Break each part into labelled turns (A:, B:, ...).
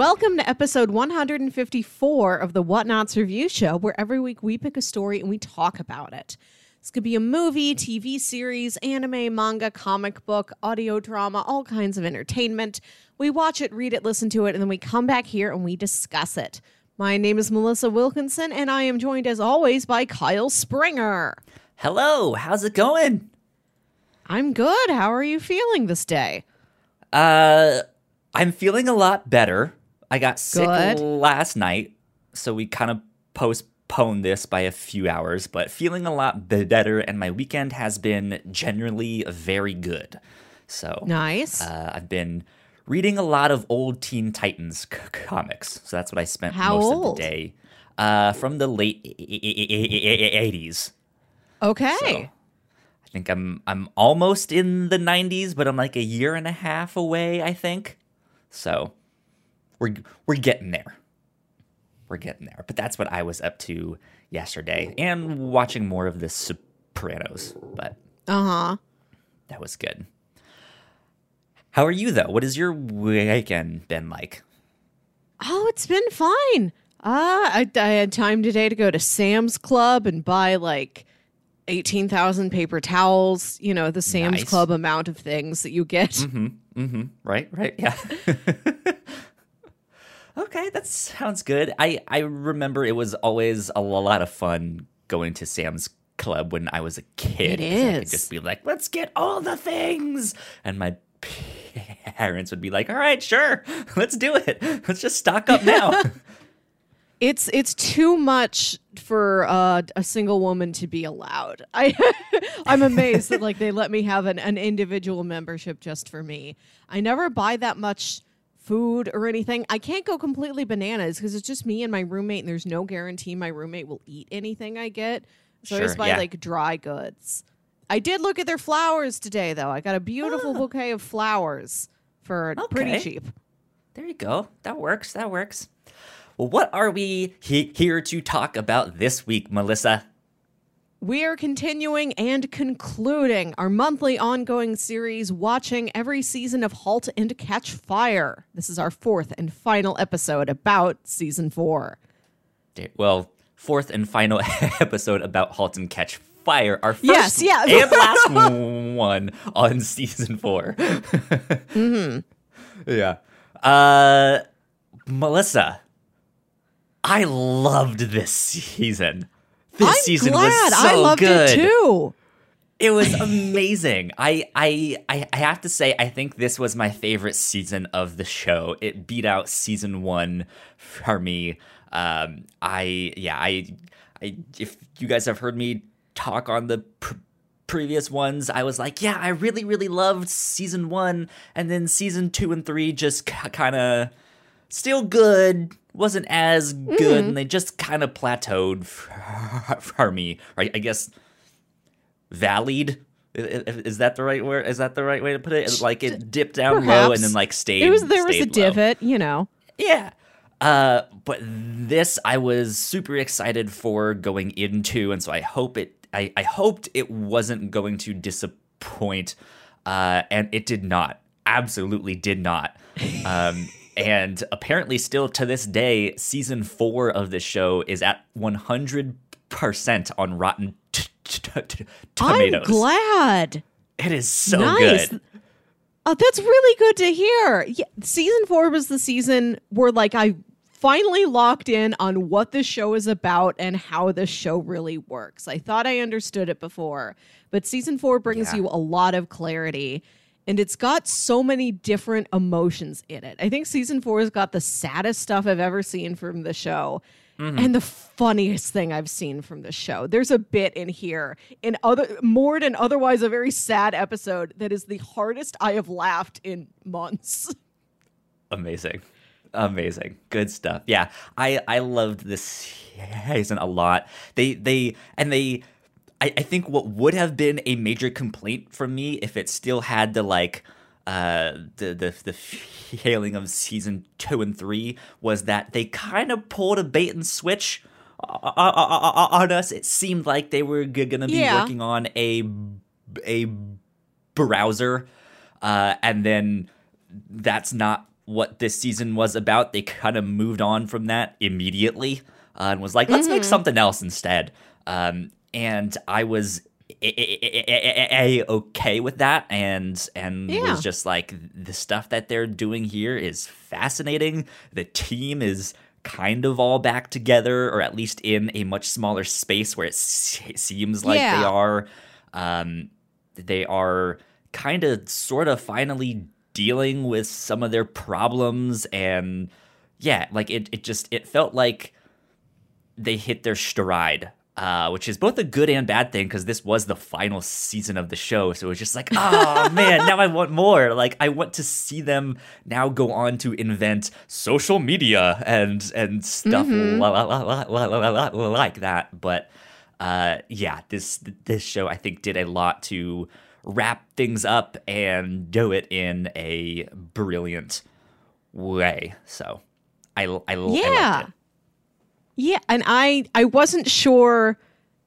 A: Welcome to episode 154 of the Whatnauts Review Show, where every week we pick a story and we talk about it. This could be a movie, TV series, anime, manga, comic book, audio drama, all kinds of entertainment. We watch it, read it, listen to it, and then we come back here and we discuss it. My name is Melissa Wilkinson, and I am joined as always by Kyle Springer.
B: Hello, how's it going?
A: I'm good. How are you feeling this day?
B: Uh, I'm feeling a lot better. I got sick
A: Good.
B: last night, so we kind of postponed this by a few hours, but feeling a lot better, and my weekend has been generally very good. So,
A: Nice.
B: uh, I've been reading a lot of old Teen Titans c- comics, so that's what I spent
A: How
B: most
A: old?
B: of the day. Uh, from the late 80s.
A: okay.
B: So, I think I'm I'm almost in the 90s, but I'm like a year and a half away, I think. So we're we're getting there. We're getting there. But that's what I was up to yesterday and watching more of the Sopranos, but
A: Uh huh.
B: that was good. How are you though? What has your weekend been like?
A: Oh, it's been fine. Uh, I, I had time today to go to Sam's Club and buy like 18,000 paper towels, you know, the Sam's
B: Nice.
A: Club amount of things that you get.
B: Mm-hmm. Right, right, yeah. okay, that sounds good. I I remember it was always a lot of fun going to Sam's Club when I was a kid.
A: It
B: 'cause I could just be like, let's get all the things, and my parents would be like, all right, sure, let's do it. Let's just stock up now.
A: It's it's too much for uh, a single woman to be allowed. I I'm amazed that like they let me have an, an individual membership just for me. I never buy that much food or anything. I can't go completely bananas because it's just me and my roommate, and there's no guarantee my roommate will eat anything I get. So I just buy
B: yeah.
A: like dry goods. I did look at their flowers today, though. I got a beautiful bouquet of flowers for pretty
B: Ah.
A: Cheap.
B: there you go. That works. That works. Well, what are we he- here to talk about this week, Melissa?
A: We are continuing and concluding our monthly ongoing series, watching every season of Halt and Catch Fire. This is our fourth and final episode about season four.
B: Well, fourth and final episode about Halt and Catch Fire, our first
A: Yes, yeah.
B: and last one on season 4 mm-hmm. Yeah. Uh, Melissa, I loved this season. This
A: I'm
B: season
A: glad.
B: was so
A: I loved
B: good.
A: it too.
B: It was amazing. I, I I have to say I think this was my favorite season of the show. It beat out season 1 for me. Um I yeah, I I if you guys have heard me talk on the pr- previous ones, I was like, yeah, I really really loved season 1 and then season 2 and 3 just kind of still good, wasn't as good and they just kind of plateaued for, for me. Right? I guess valleyed is that the right word is that the right way to put it like it dipped down low and then like stayed
A: It was there was a
B: stayed low.
A: divot, you know.
B: yeah uh but this i was super excited for going into and so i hope it i, I hoped it wasn't going to disappoint uh and it did not absolutely did not um and apparently still to this day season four of this show is at 100% on rotten t- t- t- tomatoes
A: I'm glad.
B: it is so
A: nice.
B: good
A: Oh, that's really good to hear. Yeah, season four was the season where like I finally locked in on what the show is about and how the show really works. I thought I understood it before, but season four brings
B: Yeah.
A: you a lot of clarity. And it's got so many different emotions in it. I think season four has got the saddest stuff I've ever seen from the show. Mm-hmm. And the funniest thing I've seen from the show. There's a bit in here in other more than otherwise a very sad episode that is the hardest I have laughed in months.
B: amazing amazing good stuff yeah i i loved this season a lot they they and they I, I think what would have been a major complaint from me if it still had the like uh the the the feeling of season two and three was that they kind of pulled a bait and switch on us it seemed like they were gonna be
A: Yeah.
B: working on a a browser uh and then that's not what this season was about, they kind of moved on from that immediately uh, and was like, let's mm-hmm. make something else instead. Um, and I was a, okay with that and and yeah. was just like the stuff that they're doing here is fascinating the team is kind of all back together or at least in a much smaller space where it seems like yeah. they are um, they are kind of sort of finally dealing with some of their problems and yeah like it, it just it felt like they hit their stride uh, which is both a good and bad thing because this was the final season of the show. So it was just like, oh man, now I want more. Like I want to see them now go on to invent social media and and stuff mm-hmm. like that. But uh, yeah, this this show I think did a lot to wrap things up and do it in a brilliant way. So I I, yeah. I
A: yeah, and I I wasn't sure.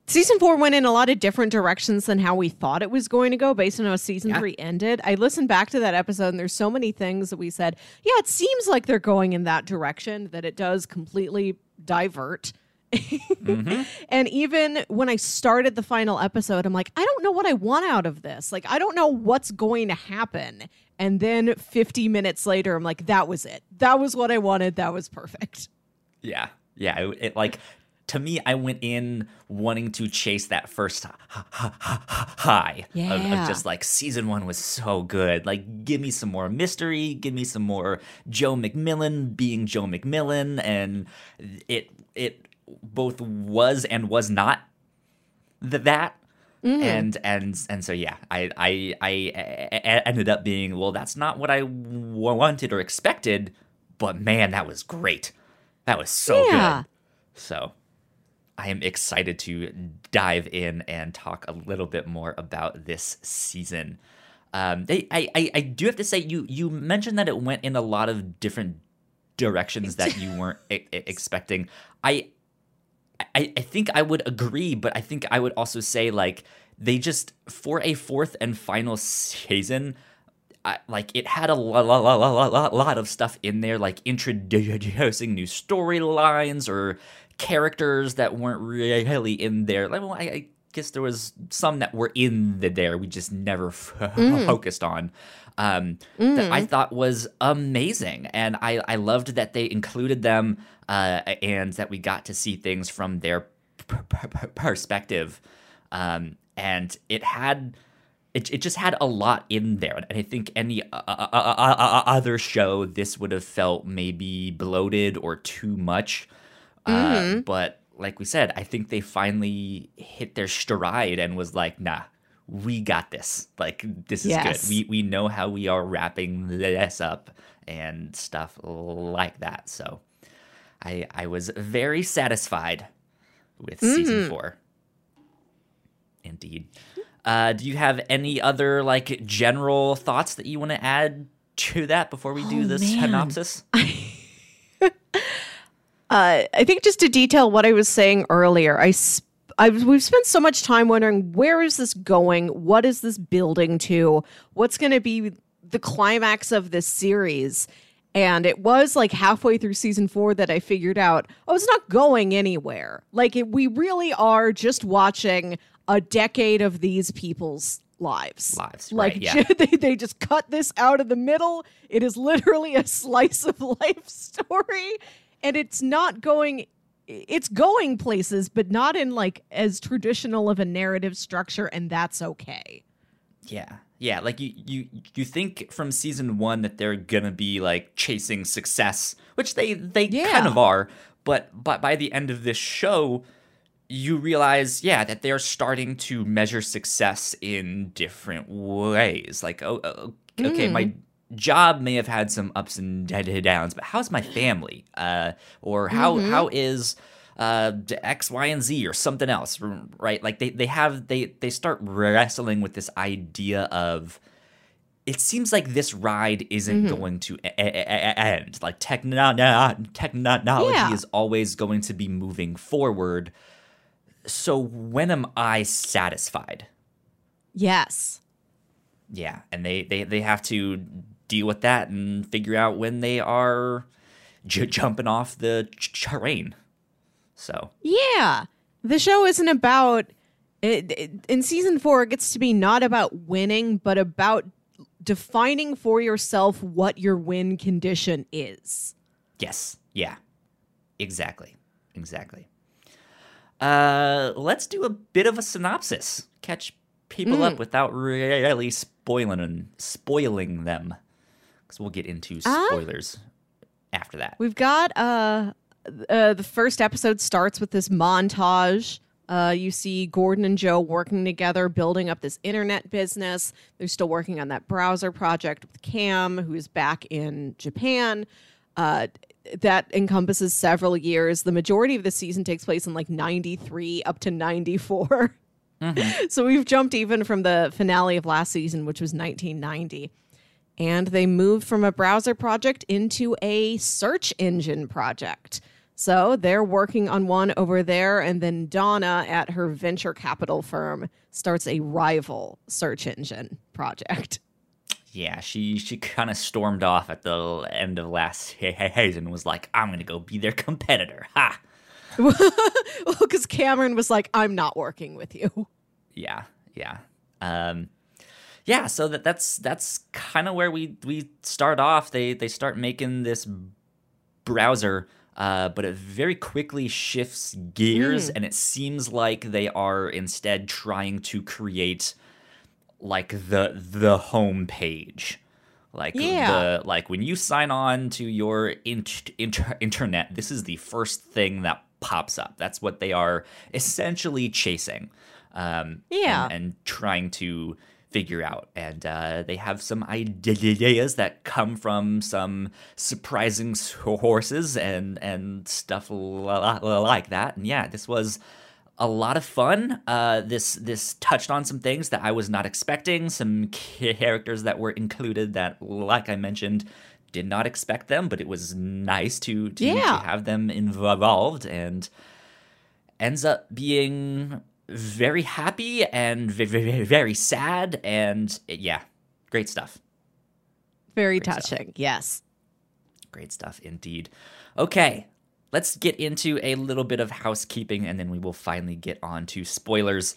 A: Season four went in a lot of different directions than how we thought it was going to go based on how season yeah. three ended. I listened back to that episode and there's so many things that we said, yeah, it seems like they're going in that direction, that it does completely divert. mm-hmm. And even when I started the final episode, I'm like, I don't know what I want out of this. Like, I don't know what's going to happen. And then 50 minutes later, I'm like, that was it. That was what I wanted. That was perfect.
B: Yeah. Yeah, it, it, like to me, I went in wanting to chase that first high yeah. of, of, just like season one was so good. Like, give me some more mystery, give me some more Joe MacMillan being Joe MacMillan, and it it both was and was not the, that. Mm. And and and so yeah, I, I I ended up being well. That's not what I wanted or expected, but man, that was great. That was so yeah. good. So I am excited to dive in and talk a little bit more about this season. Um, they, I, I, I do have to say you you mentioned that it went in a lot of different directions that you weren't I- expecting. I, I I think I would agree, but I think I would also say like they just for a fourth and final season I, like it had a lot, lot, lot, lot, lot of stuff in there, like introducing new storylines or characters that weren't really in there. Like, well, I, I guess there was some that were in the there we just never f- mm. focused on. Um, mm. That I mm. thought was amazing, and I I loved that they included them uh, and that we got to see things from their p- p- perspective. Um, and it had it, it just had a lot in there. And i think any uh, uh, uh, uh, other show this would have felt maybe bloated or too much. Mm-hmm. but like we said i think they finally hit their stride and was like nah we got this. Like this is yes. good we we know how we are wrapping this up and stuff like that. So i i was very satisfied with mm-hmm. season four. Indeed uh, do you have any other like general thoughts that you want to add to that before we oh, do this man. synopsis?
A: uh, I think just to detail what I was saying earlier, I, sp- I we've spent so much time wondering where is this going? What is this building to? What's going to be the climax of this series? And it was like halfway through season four that I figured out, oh, it's not going anywhere. Like, it, we really are just watching a decade of these people's lives.
B: Lives,
A: like
B: right, yeah.
A: they, they just cut this out of the middle. It is literally a slice of life story, and it's not going. It's going places, but not in like as traditional of a narrative structure, and that's okay.
B: Yeah, yeah. Like you, you, you think from season one that they're gonna be like chasing success, which they they yeah. kind of are. But but by the end of this show, you realize, yeah, that they're starting to measure success in different ways. Like, oh, oh okay, mm. my job may have had some ups and downs, but how's my family? Uh, or how, mm-hmm. how is uh, X, Y, and Z or something else, right? Like they, they have they they start wrestling with this idea of it seems like this ride isn't mm-hmm. going to a- a- a- end. Like techno- technology yeah. is always going to be moving forward so when am I satisfied?
A: Yes.
B: Yeah, and they they they have to deal with that and figure out when they are j- jumping off the ch- train. So
A: Yeah. The show isn't about it, it- in season 4 it gets to be not about winning but about defining for yourself what your win condition is.
B: yes, yeah, exactly, exactly. Uh, let's do a bit of a synopsis. Catch people up without really spoiling and spoiling them, because we'll get into
A: Ah.
B: spoilers after that.
A: We've got uh, uh the first episode starts with this montage. Uh, you see Gordon and Joe working together, building up this internet business. They're still working on that browser project with Cam, who's back in Japan. Uh, that encompasses several years. The majority of the season takes place in like 93 up to 94. Mm-hmm. so we've jumped even from the finale of last season, which was 1990 and they moved from a browser project into a search engine project. So they're working on one over there, and then Donna at her venture capital firm starts a rival search engine project.
B: Yeah, she she kind of stormed off at the end of last season and was like, "I'm gonna go be their competitor." Ha!
A: well, because Cameron was like, I'm not working with you.
B: Yeah, yeah, um, yeah. So that that's that's kind of where we we start off. They they start making this browser, uh, but it very quickly shifts gears, and it seems like they are instead trying to create like the the home page like
A: Yeah.
B: the like when you sign on to your int- inter- internet this is the first thing that pops up that's what they are essentially chasing um
A: Yeah.
B: and, and trying to figure out and uh, they have some ideas that come from some surprising sources and and stuff li- like that and yeah this was a lot of fun. Uh, this this touched on some things that I was not expecting. Some characters that were included that, like I mentioned, did not expect them, but it was nice to to,
A: Yeah.
B: to have them involved, and ends up being very happy and very very sad, and yeah, great stuff.
A: Very
B: Great stuff.
A: touching. Yes.
B: Great stuff indeed. Okay, let's get into a little bit of housekeeping and then we will finally get on to spoilers.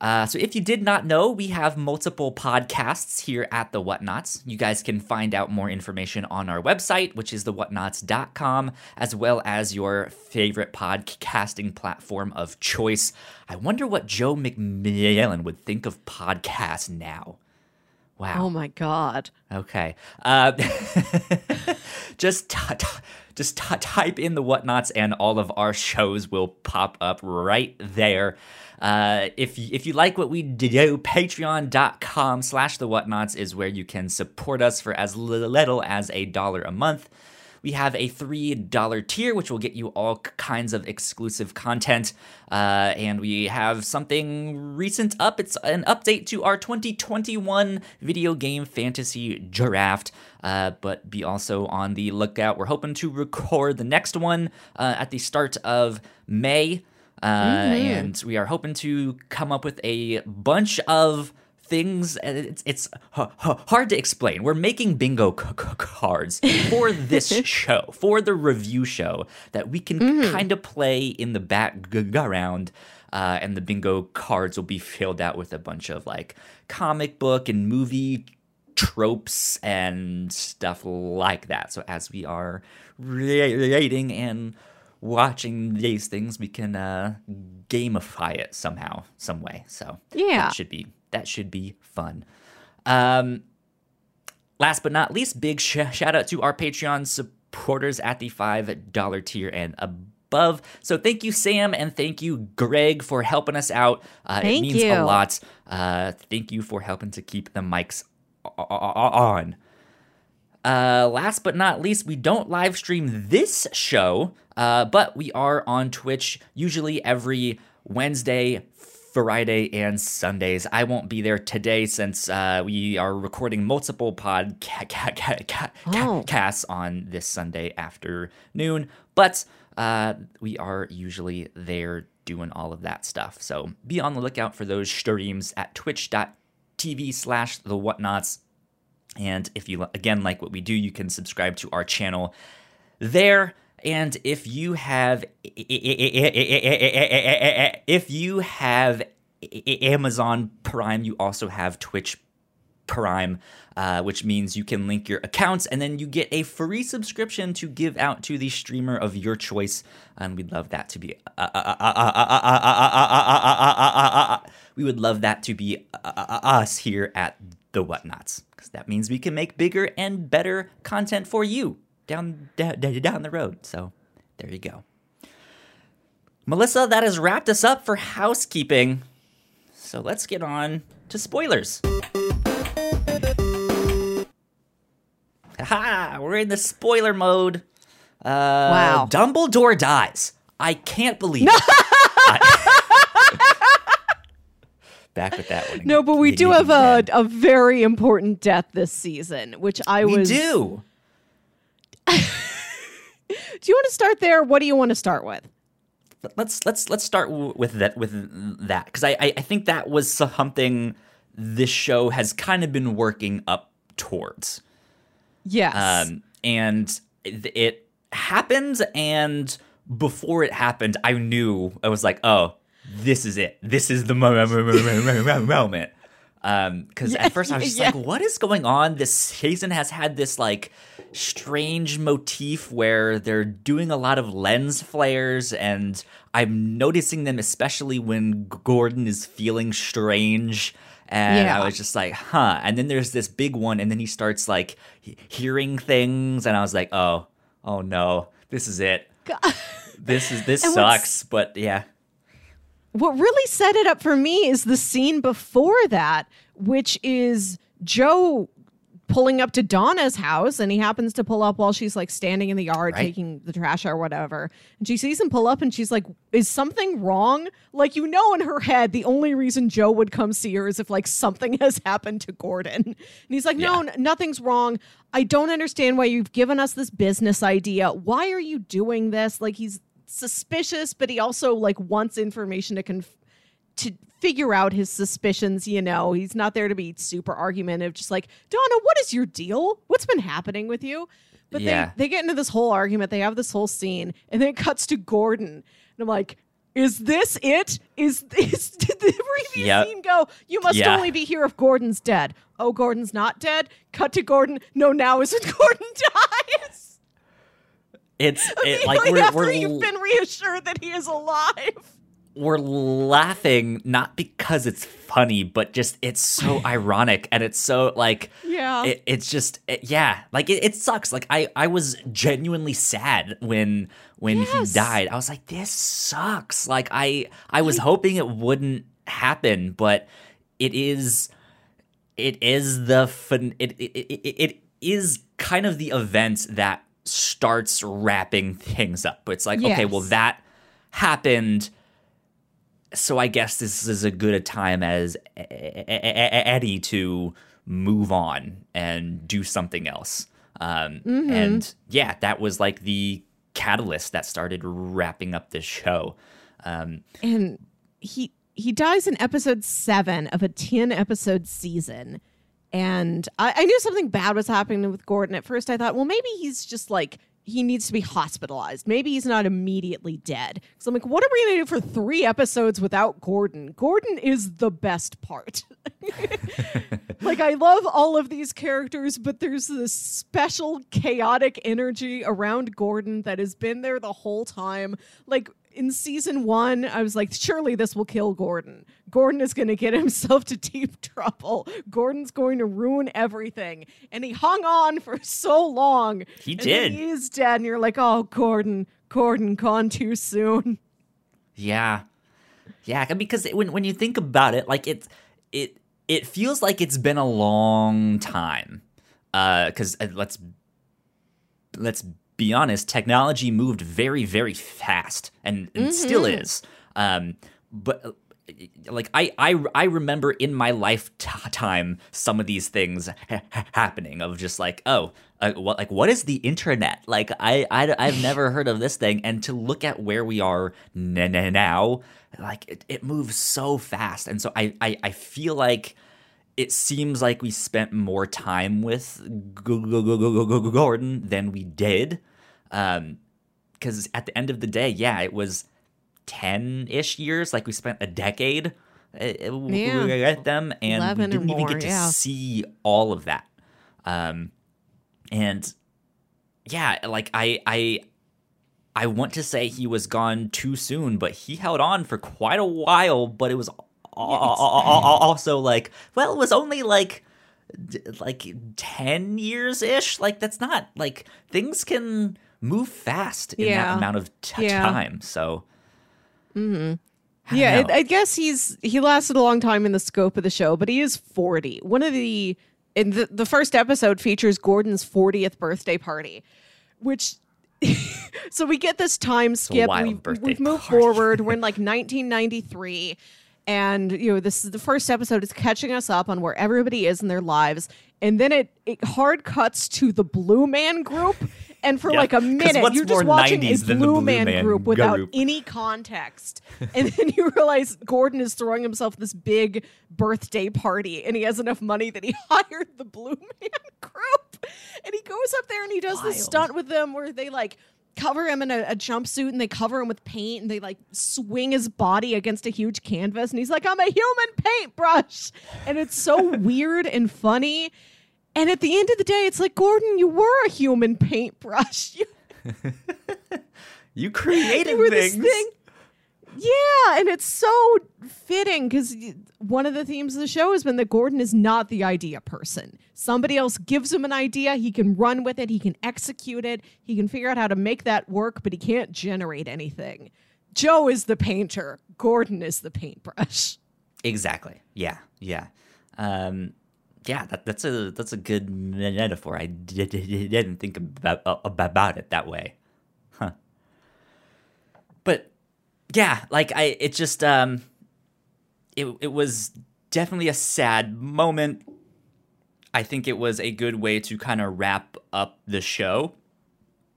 B: Uh, so, if you did not know, we have multiple podcasts here at The Whatnauts. You guys can find out more information on our website, which is thewhatnauts.com, as well as your favorite podcasting platform of choice. I wonder what Joe MacMillan would think of podcasts now. Wow.
A: Oh my God.
B: Okay. Uh, just t- t- just t- type in the whatnauts, and all of our shows will pop up right there. Uh, if if you like what we do, patreon.com slash the whatnauts is where you can support us for as little as a dollar a month. We have a $3 tier, which will get you all kinds of exclusive content. Uh, and we have something recent up. It's an update to our 2021 video game fantasy draft. Uh, but be also on the lookout. We're hoping to record the next one uh, at the start of May. Uh, And we are hoping to come up with a bunch of things it's, it's hard to explain. We're making bingo c- c- cards for this show for the review show that we can kind of play in the background uh, and the bingo cards will be filled out with a bunch of like comic book and movie tropes and stuff like that. So as we are rating and watching these things we can uh, gamify it somehow some way. So
A: Yeah.
B: that should be that should be fun. Um, last but not least, big sh- shout out to our Patreon supporters at the five dollar tier and above. So thank you, Sam, and thank you, Greg, for helping us out. Uh, it means
A: you.
B: a lot. Uh, thank you for helping to keep the mics on. Uh, last but not least, we don't live stream this show, uh, but we are on Twitch usually every Wednesday, Friday, and Sundays. I won't be there today since uh, we are recording multiple podcasts
A: Oh.
B: on this Sunday afternoon, but uh, we are usually there doing all of that stuff. So be on the lookout for those streams at twitch.tv slash the whatnauts And if you again like what we do, you can subscribe to our channel there. And if you have if you have Amazon Prime, you also have Twitch Prime, uh, which means you can link your accounts and then you get a free subscription to give out to the streamer of your choice. And we'd love that to be. we would love that to be us here at the Whatnauts, because that means we can make bigger and better content for you down down the road. So there you go. Melissa, that has wrapped us up for housekeeping. So let's get on to spoilers. Ha! We're in the spoiler mode. Uh,
A: wow.
B: Dumbledore dies. I can't believe it. I- Back with that one.
A: No, but we do have a, a very important death this season, which I
B: We
A: was.
B: We do.
A: Do you want to start there? What do you want to start with?
B: let's let's let's start w- with that with that because I, I I think that was something this show has kind of been working up towards.
A: Yes.
B: Um, and it, it happened, and before it happened, I knew I was like, oh, this is it. This is the mo- moment. Um, because
A: Yeah,
B: at first I was just
A: yeah.
B: like, what is going on? This season has had this like strange motif where they're doing a lot of lens flares, and I'm noticing them especially when Gordon is feeling strange. And
A: Yeah.
B: I was just like, huh. And then there's this big one, and then he starts like he- hearing things, and I was like, oh, oh no, this is it. This is this
A: And
B: sucks. But yeah,
A: what really set it up for me is the scene before that, which is Joe pulling up to Donna's house and he happens to pull up while she's like standing in the yard
B: Right.
A: taking the trash or whatever. And she sees him pull up and she's like, Is something wrong? Like, you know, in her head, the only reason Joe would come see her is if like something has happened to Gordon. And he's like, No,
B: Yeah.
A: n- nothing's wrong. I don't understand why you've given us this business idea. Why are you doing this? Like, he's suspicious, but he also like wants information to conf- to figure out his suspicions, you know. He's not there to be super argumentative, just like, Donna, what is your deal? What's been happening with you? But
B: Yeah.
A: they, they get into this whole argument, they have this whole scene, and then it cuts to Gordon. And I'm like, is this it? Is is did the previous
B: Yep.
A: scene go? You must
B: Yeah.
A: only be here if Gordon's dead. Oh, Gordon's not dead. Cut to Gordon. No, now is when Gordon dies.
B: It's it, like
A: Immediately
B: we're
A: after
B: we're
A: you've been reassured that he is alive.
B: we're laughing not because it's funny, but just it's so ironic and it's so like
A: Yeah.
B: it, it's just it- yeah, like it, sucks. Like I I was genuinely sad when when
A: Yes.
B: he died. I was like, this sucks. Like I I was hoping it wouldn't happen, but it is it is the fun it it, it, it- it is kind of the event that starts wrapping things up. It's like, okay, well that happened so I guess this is as good a time as Eddie to move on and do something else. Um, And yeah, that was like the catalyst that started wrapping up this show. Um,
A: and he he dies in episode seven of a 10 episode season and I, I knew something bad was happening with gordon at first. I thought well maybe he's just like he needs to be hospitalized. Maybe he's not immediately dead. So i'm like what are we going to do for three episodes without gordon? Gordon is the best part. Like I love all of these characters, but there's this special chaotic energy around Gordon that has been there the whole time. Like in season one, I was like, surely this will kill Gordon. Gordon is going to get himself to deep trouble. Gordon's going to ruin everything. And he hung on for so long.
B: He did.
A: he is dead, and you're like, oh, Gordon, Gordon, gone too soon.
B: Yeah, yeah. Because when when you think about it, like it it it feels like it's been a long time. Because uh, let's let's be honest, technology moved very very fast, and, and still is. Um, but uh, like I, I I remember in my lifetime some of these things ha- ha- happening of just like oh uh, what like what is the internet like I, I I've never heard of this thing and to look at where we are now like it, it moves so fast and so I, I I feel like it seems like we spent more time with Gordon than we did. Um, because at the end of the day, yeah, it was ten ish years. Like we spent a decade uh, yeah. at them, and we didn't even get to yeah. see all of that. Um, and yeah, like I I I want to say he was gone too soon, but he held on for quite a while. But it was also like, well, it was only like like 10 years ish like that's not like things can move fast in yeah. that amount of t- yeah. time so
A: mm-hmm. I yeah it, i guess he's he lasted a long time in the scope of the show but he is 40 one of the in the, the first episode features gordon's 40th birthday party which so we get this time skip we've, we've moved forward we're in like 1993 and you know this is the first episode is catching us up on where everybody is in their lives and then it, it hard cuts to the blue man group and for yeah, like a minute you're just watching a blue, blue man, man, group without group. any context. And then you realize gordon is throwing himself this big birthday party and he has enough money that he hired the blue man group. And he goes up there and he does Wild. this stunt with them where they like cover him in a, a, jumpsuit and they cover him with paint and they like swing his body against a huge canvas and he's like i'm a human paintbrush! And it's so weird and funny and at the end of the day it's like gordon you were a human paintbrush you,
B: you created you things thing.
A: yeah and it's so fitting because one of the themes of the show has been that gordon is not the idea person Somebody else gives him an idea, he can run with it, he can execute it, he can figure out how to make that work, but he can't generate anything. Joe is the painter, Gordon is the paintbrush.
B: Exactly. Yeah. Yeah. Um, yeah, that, that's a that's a good metaphor. I did, didn't think about about it that way, huh? But yeah, like I, it just um, it it was definitely a sad moment I think it was a good way to kind of wrap up the show.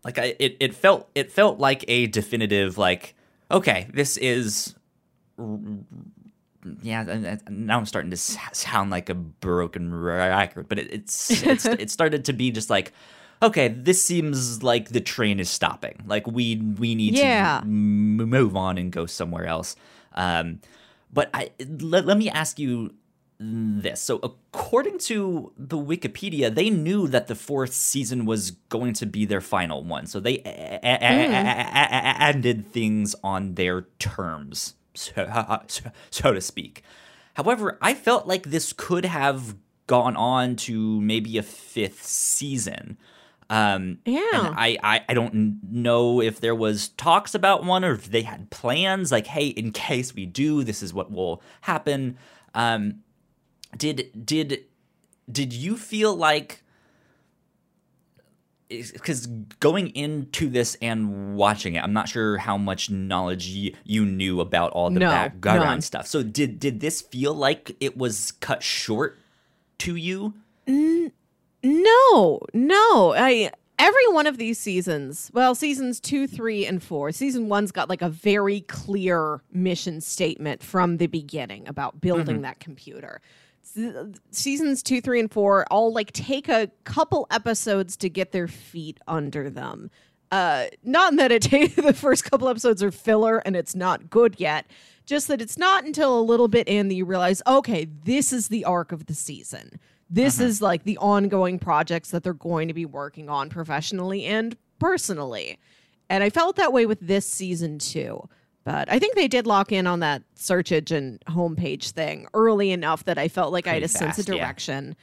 B: Like I, it, it felt it felt like a definitive like okay this is yeah now I'm starting to sound like a broken record but it, it's it's it started to be just like okay this seems like the train is stopping like we we need yeah. to move on and go somewhere else um but I let, let me ask you this. So, according to the Wikipedia, they knew that the fourth season was going to be their final one. So, they mm. ended things on their terms, so, so to speak. However, I felt like this could have gone on to maybe a fifth season. Um, yeah. I, I, I don't know if there was talks about one or if they had plans like, hey, in case we do, this is what will happen. Um, did did did you feel like because going into this and watching it, I'm not sure how much knowledge you, you knew about all the no, background none. stuff. So did did this feel like it was cut short to you?
A: N- no, no. I every one of these seasons, well, seasons two, three, and four, season one's got like a very clear mission statement from the beginning about building mm-hmm. that computer seasons two, three, and four all like take a couple episodes to get their feet under them. Uh, not that it takes the first couple episodes are filler and it's not good yet, just that it's not until a little bit in that you realize, okay, this is the arc of the season. This uh-huh. is like the ongoing projects that they're going to be working on professionally and personally. And I felt that way with this season too. But I think they did lock in on that search engine homepage thing early enough that I felt like pretty I had a fast, sense of direction. Yeah.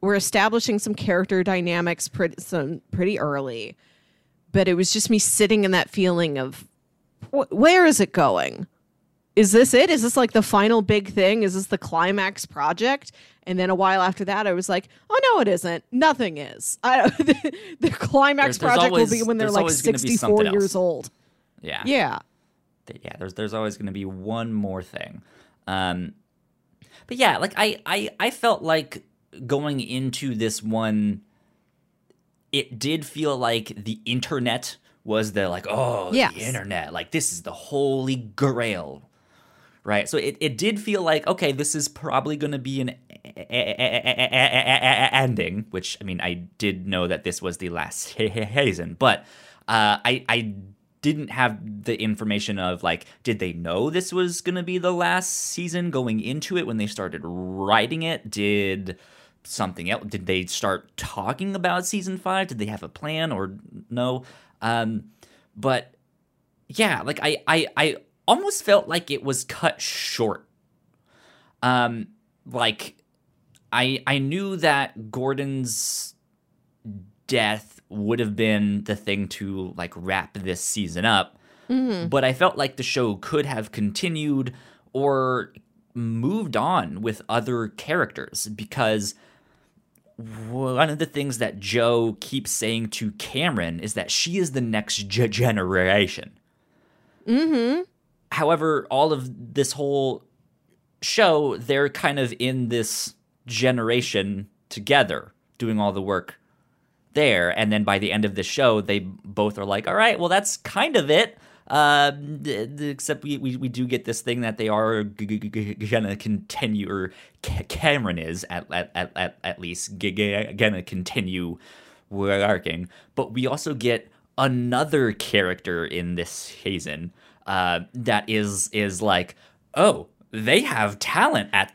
A: We're establishing some character dynamics pretty some, pretty early, but it was just me sitting in that feeling of wh- where is it going? Is this it? Is this like the final big thing? Is this the climax project? And then a while after that, I was like, "Oh no, it isn't. Nothing is. I, the, the, climax there's, there's project always, will be when they're like sixty-four years old."
B: Yeah,
A: yeah
B: yeah, there's there's always going to be one more thing. Um, but yeah, like I, I I felt like going into this one, it did feel like the internet was the like oh yeah the internet like this is the holy grail right? So it, it did feel like, okay, this is probably going to be an ending, which, I mean, I did know that this was the last season, but uh, I, I didn't have the information of like did they know this was going to be the last season going into it when they started writing it? Did something else did they start talking about season 5 did they have a plan or no? Um but yeah like i i i almost felt like it was cut short. Um like i i knew that gordon's death would have been the thing to like wrap this season up. Mm-hmm. But I felt like the show could have continued or moved on with other characters because one of the things that Joe keeps saying to Cameron is that she is the next g- generation.
A: Mm-hmm.
B: However, all of this whole show, they're kind of in this generation together, doing all the work there. And then by the end of the show, they both are like, all right, well, that's kind of it. Uh, except we, we, we do get this thing that they are gonna continue, or Cameron is at at at, at least gonna continue working. But we also get another character in this season uh, that is is like, oh, they have talent at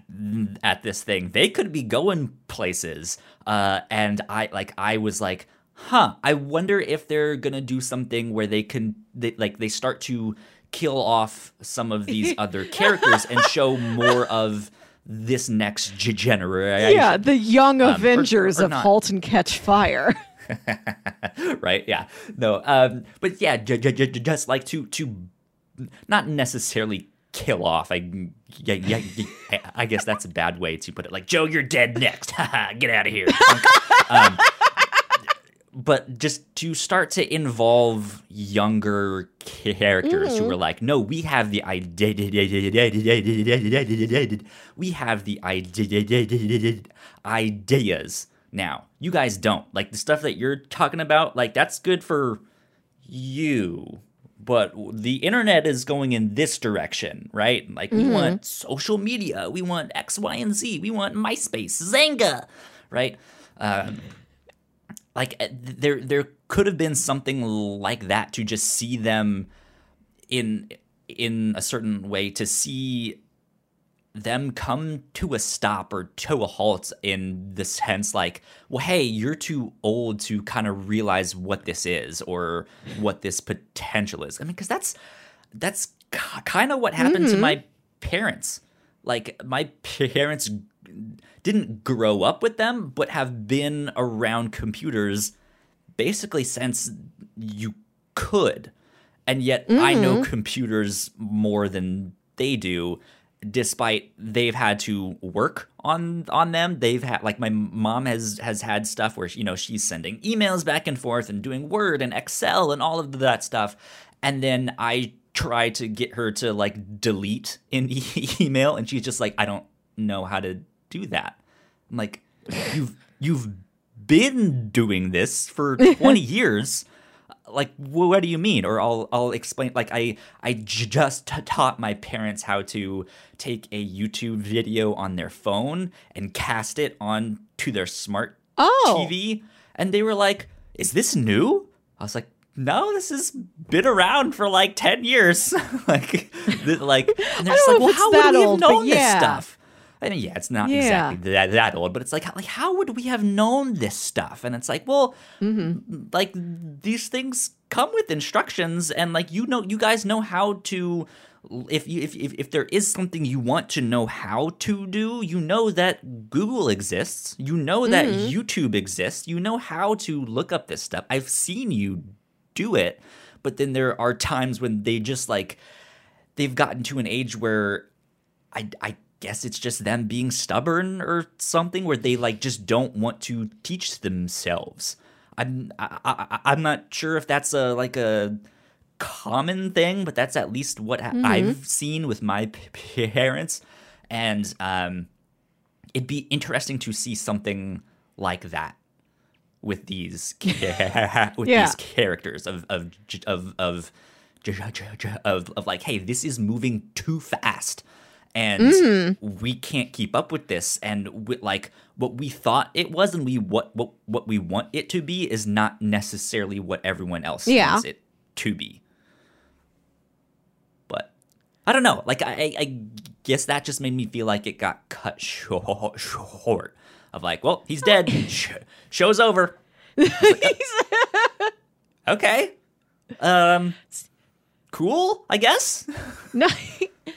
B: at this thing. They could be going places. Uh, and I like I was like, huh. I wonder if they're gonna do something where they can they, like they start to kill off some of these other characters and show more of this next generation.
A: Yeah, the young um, Avengers or, or of not. Halt and Catch Fire.
B: right? Yeah. No. Um. But yeah, j- j- j- just like to to not necessarily kill off. I yeah, yeah, yeah, I guess that's a bad way to put it. Like Joe, you're dead next. Get out of here. um, but just to start to involve younger characters mm-hmm. who are like, no, we have the idea, we have the ideas now. You guys don't like the stuff that you're talking about. Like that's good for you but the internet is going in this direction, right? Like we mm-hmm. want social media, we want X, Y, and Z, we want MySpace, Xanga, right? Um, like eh, there, there could have been something like that to just see them in in a certain way to see them come to a stop or to a halt in the sense like, well, hey, you're too old to kind of realize what this is or what this potential is. I mean, because that's that's kind of what happened mm-hmm. to my parents. Like my parents didn't grow up with them, but have been around computers basically since you could. And yet mm-hmm. I know mm-hmm. computers more than they do despite they've had to work on on them they've had like my mom has has had stuff where you know she's sending emails back and forth and doing word and excel and all of that stuff. And then i try to get her to like delete an e- email and she's just like i don't know how to do that. I'm like you've you've been doing this for 20 years like what do you mean or i'll i'll explain like i i just t- taught my parents how to take a youtube video on their phone and cast it on to their smart
A: oh.
B: tv and they were like is this new i was like no, this has been around for like ten years. like, like, and they're just like, well, how would we have known yeah. this stuff? I mean, yeah, it's not yeah. exactly that, that old, but it's like, like, how would we have known this stuff? And it's like, well, mm-hmm. like these things come with instructions, and like you know, you guys know how to. If you if, if if there is something you want to know how to do, you know that Google exists. You know that mm-hmm. YouTube exists. You know how to look up this stuff. I've seen you do it, but then there are times when they just like they've gotten to an age where I I guess it's just them being stubborn or something where they like just don't want to teach themselves. I'm I, I, I'm not sure if that's a like a common thing, but that's at least what mm-hmm. I've seen with my parents, and um, it'd be interesting to see something like that with these with yeah. these characters of of of of of, of, of like, hey, this is moving too fast and
A: Mm-hmm.
B: we can't keep up with this. And we, like what we thought it was and we what what what we want it to be is not necessarily what everyone else
A: Yeah.
B: wants it to be. But i don't know. Like i i guess that just made me feel like it got cut short, short of like well he's dead. Sh- show's over. Okay. Um cool i guess?
A: No,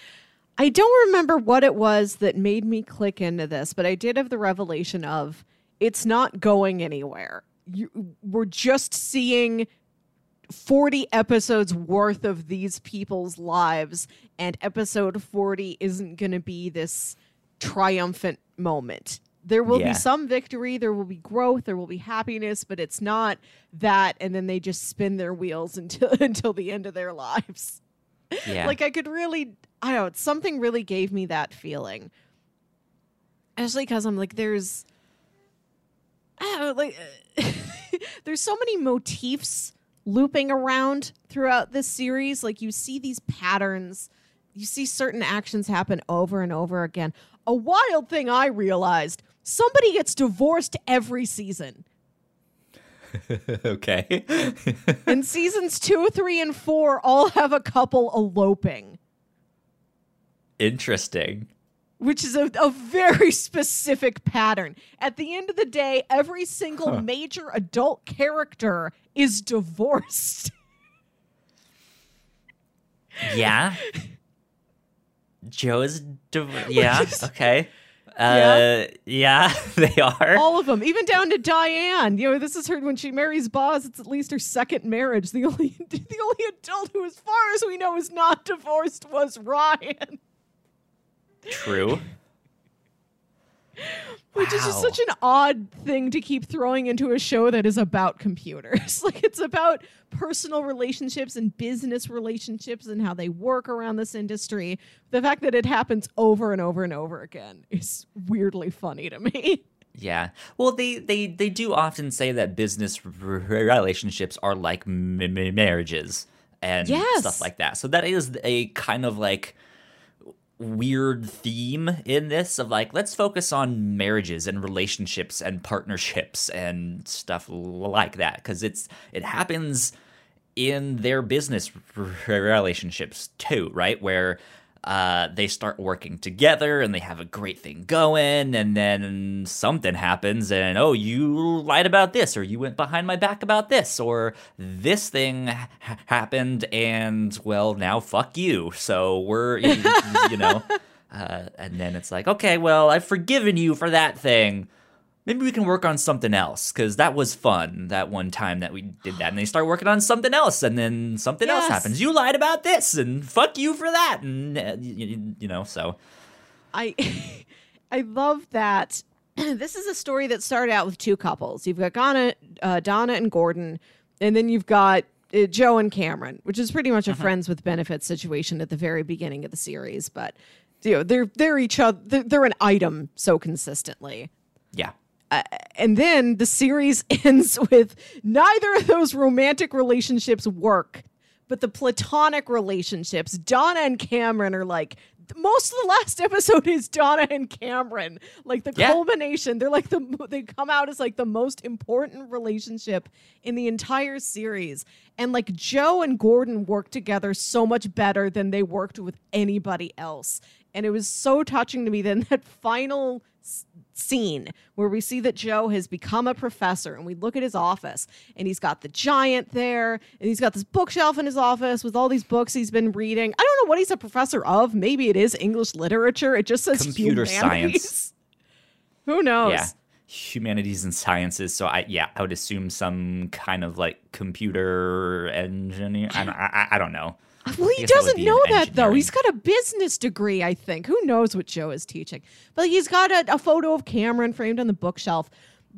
A: I don't remember what it was that made me click into this, but I did have the revelation of it's not going anywhere. You, we're just seeing 40 episodes worth of these people's lives, and episode 40 isn't going to be this triumphant moment. There will
B: Yeah.
A: be some victory, there will be growth, there will be happiness, but it's not that, and then they just spin their wheels until until the end of their lives.
B: yeah
A: Like I could really, I don't know, something really gave me that feeling. Especially because I'm like, there's, I don't know, like, there's so many motifs looping around throughout this series. Like you see these patterns, you see certain actions happen over and over again. A wild thing I realized: somebody gets divorced every season.
B: okay
A: And seasons two, three, and four all have a couple eloping.
B: Interesting
A: which is a, a very specific pattern. At the end of the day, every single major adult character is divorced.
B: Yeah. Joe's div- yeah, okay.
A: Yeah.
B: Uh yeah, they are.
A: All of them, even down to Diane. You know, this is her when she marries Boz. It's at least her second marriage. The only the only adult who, as far as we know, is not divorced was Ryan,
B: True.
A: which is just such an odd thing to keep throwing into a show that is about computers. like it's about personal relationships and business relationships and how they work around this industry. The fact that it happens over and over and over again is weirdly funny to me.
B: Yeah. Well, they they they do often say that business relationships are like m- m- marriages and
A: Yes.
B: stuff like that. So that is a kind of like weird theme in this of like let's focus on marriages and relationships and partnerships and stuff like that because it's it happens in their business relationships too right? Where uh, they start working together and they have a great thing going and then something happens and oh you lied about this or you went behind my back about this or this thing ha- happened and well now fuck you. So we're you, you know uh, and then it's like okay well i've forgiven you for that thing maybe we can work on something else because that was fun that one time that we did that and they start working on something else and then something else happens you lied about this and fuck you for that and uh, you, you know so
A: I I love that. this is a story that started out with two couples. You've got Donna, uh, Donna and Gordon, and then you've got uh, Joe and Cameron, which is pretty much a friends with benefits situation at the very beginning of the series. But you know, they're they're each other. They're, they're an item so consistently.
B: yeah Uh,
A: and then the series ends with neither of those romantic relationships work, but the platonic relationships, Donna and Cameron are like most of the last episode is Donna and Cameron. Like the
B: Yeah.
A: culmination, they're like the they come out as like the most important relationship in the entire series. And like Joe and Gordon work together so much better than they worked with anybody else. And it was so touching to me then that final scene where we see that Joe has become a professor and we look at his office and he's got the giant there and he's got this bookshelf in his office with all these books he's been reading. I don't know what he's a professor of. Maybe it is English literature. It just says
B: Computer
A: humanities.
B: science.
A: Who knows?
B: yeah humanities and sciences so i yeah i would assume some kind of like computer engineer i don't, I, I don't know
A: Well, he
B: guess that would
A: doesn't know that though. He's got a business degree, I think. Who knows what Joe is teaching? But he's got a, a photo of Cameron framed on the bookshelf.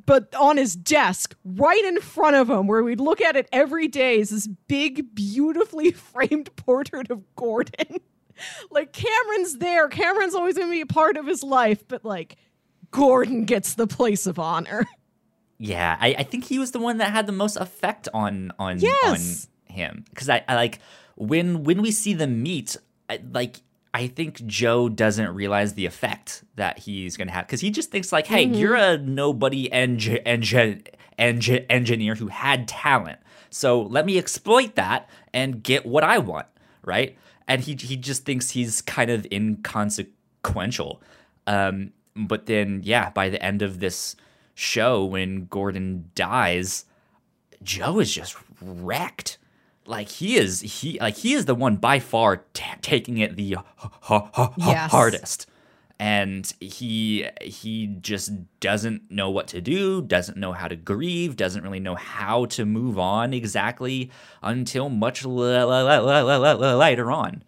A: But on his desk, right in front of him, where we'd look at it every day, is this big, beautifully framed portrait of Gordon. like Cameron's there. Cameron's always going to be a part of his life, but like Gordon gets the place of honor.
B: Yeah, I, I think he was the one that had the most effect on on
A: Yes.
B: on him because I, I like when when we see them meet, I, like I think Joe doesn't realize the effect that he's going to have because he just thinks like, "Hey, mm-hmm. you're a nobody eng- eng- eng- engineer who had talent, so let me exploit that and get what I want." Right? And he he just thinks he's kind of inconsequential. Um, but then, yeah, by the end of this show, when Gordon dies, Joe is just wrecked like he is he like he is the one by far t- taking it the ha- ha- yes. hardest and he he just doesn't know what to do doesn't know how to grieve doesn't really know how to move on exactly until much l- l- l- later on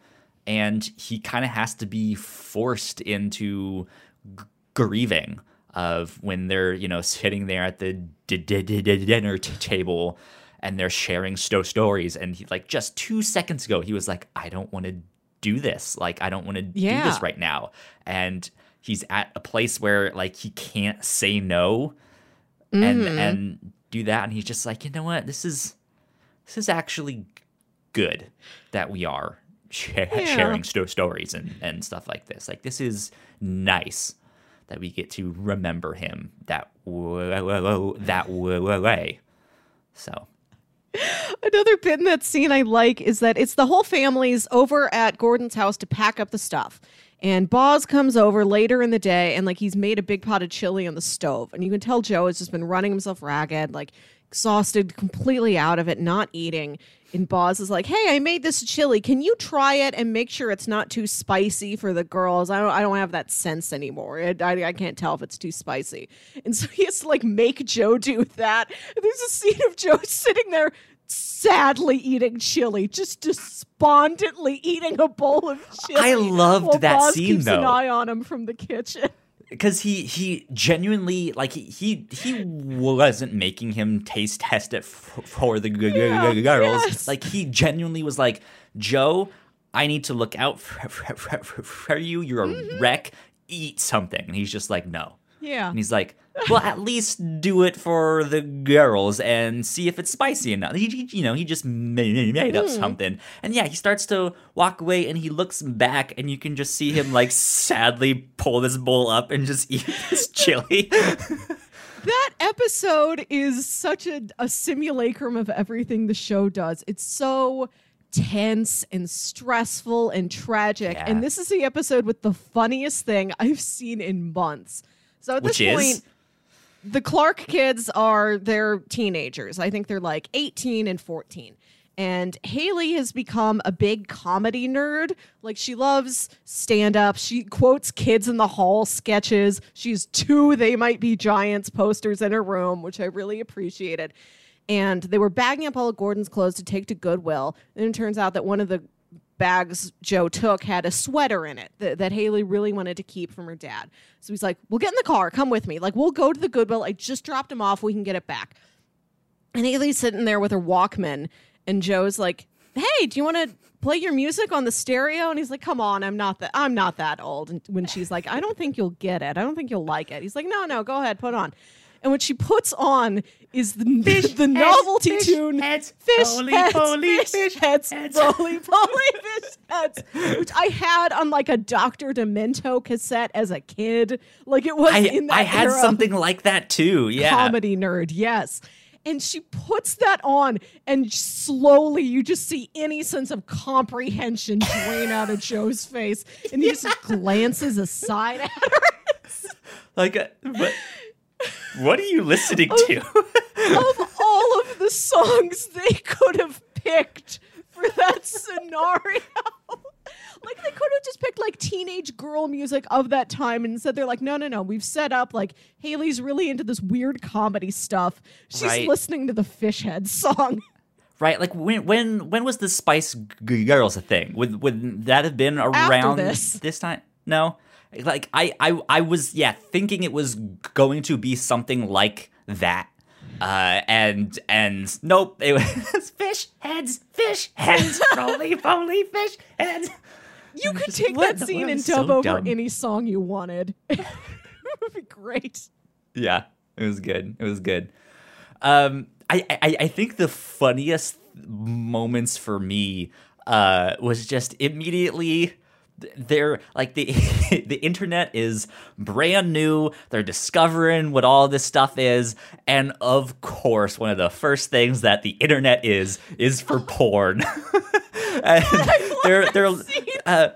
B: and he kind of has to be forced into g- grieving of when they're you know sitting there at the d- d- dinner t- table and they're sharing sto- stories. And he, like just two seconds ago, he was like, I don't want to do this. Like, I don't want to yeah. do this right now. And he's at a place where like he can't say no mm. and mm-hmm. and do that. And he's just like, you know what? This is this is actually good that we are sh- yeah. sharing sto- stories and, and stuff like this. Like this is nice that we get to remember him that w- that way. So
A: Another bit in that scene I like is that it's the whole family's over at Gordon's house to pack up the stuff. And Boz comes over later in the day and like he's made a big pot of chili on the stove. And you can tell Joe has just been running himself ragged, like exhausted, completely out of it, not eating. And Boz is like, "Hey, I made this chili. Can you try it and make sure it's not too spicy for the girls? I don't, I don't have that sense anymore. I, I, I can't tell if it's too spicy." And so he has to like make Joe do that. And there's a scene of Joe sitting there sadly eating chili, just despondently eating a bowl of chili.
B: I loved that
A: Boz
B: scene
A: keeps
B: though.
A: An eye on him from the kitchen
B: because he he genuinely like he he, he wasn't making him taste test it for the yeah, girls. Yes. Like he genuinely was like, Joe, I need to look out for, for, for, for you. You're a mm-hmm. wreck. Eat something. And he's just like, no.
A: Yeah.
B: And he's like, well, at least do it for the girls and see if it's spicy enough. He, he you know, he just made, made up mm. something. And yeah, he starts to walk away and he looks back and you can just see him like sadly pull this bowl up and just eat this chili.
A: that episode is such a, a simulacrum of everything the show does. It's so tense and stressful and tragic. Yeah. And this is the episode with the funniest thing I've seen in months. So at
B: Which
A: this point,
B: is?
A: The Clark kids are they're teenagers. I think they're like 18 and 14. And Haley has become a big comedy nerd. Like she loves stand up. She quotes kids in the hall sketches. She's two They Might Be Giants posters in her room, which I really appreciated. And they were bagging up all of Gordon's clothes to take to Goodwill. And it turns out that one of the bags Joe took had a sweater in it that, that Haley really wanted to keep from her dad. So he's like, We'll get in the car, come with me. Like, we'll go to the Goodwill. I just dropped him off. We can get it back. And Haley's sitting there with her Walkman, and Joe's like, Hey, do you want to play your music on the stereo? And he's like, Come on, I'm not that I'm not that old. And when she's like, I don't think you'll get it. I don't think you'll like it. He's like, No, no, go ahead, put on. And what she puts on is the, fish the novelty
B: fish
A: tune
B: heads,
A: fish
B: roly
A: heads,
B: poly,
A: fish,
B: fish
A: heads,
B: heads.
A: roly poly fish heads, which I had on like a Dr. Demento cassette as a kid. Like it was
B: I,
A: in that
B: I had something like that too. Yeah.
A: Comedy nerd, yes. And she puts that on, and slowly you just see any sense of comprehension drain out of Joe's face, and he yeah. just glances aside at her.
B: like, uh, what? Are you listening to?
A: of all of the songs they could have picked for that scenario. like they could have just picked like teenage girl music of that time and said they're like, no, no, no. We've set up like Haley's really into this weird comedy stuff. She's
B: Right.
A: listening to the Fishhead song.
B: Right, like when when when was the Spice Girls a thing? Would would that have been around
A: this. this.
B: time? No, like I I I was yeah thinking it was going to be something like that, uh, and and nope, it was fish heads, fish heads, roly poly fish heads.
A: You could take
B: what
A: that scene and
B: So
A: dub over
B: dumb.
A: any song you wanted. it would be great.
B: Yeah, it was good. It was good. Um, I, I I think the funniest moments for me uh was just immediately they're like the the internet is brand new. They're discovering what all this stuff is, and of course, one of the first things that the internet is is for porn. and they're they're uh,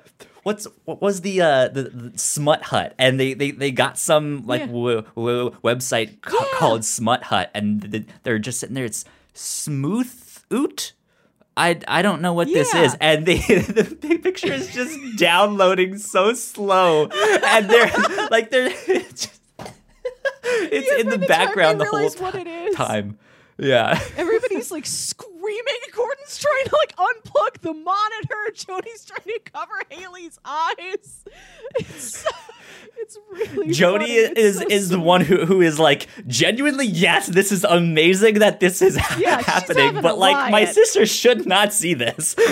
B: what's what was the uh the, the smut hut and they they, they got some like
A: Yeah.
B: w- w- website ca-
A: Yeah.
B: called smut hut and th- they're just sitting there it's smooth oot I, I don't know what this is, and the the big picture is just downloading so slow, and they're like they're it's, just, it's
A: Yeah,
B: in the background the whole
A: realize what it is.
B: time. Yeah,
A: Everybody's like screaming. Gordon's trying to like unplug the monitor. Jody's trying to cover Haley's eyes. It's so, it's really
B: Jody
A: funny.
B: Is
A: so
B: is the one who who is like genuinely yes, this is amazing that this is
A: Yeah,
B: happening, but like my sister should not see this.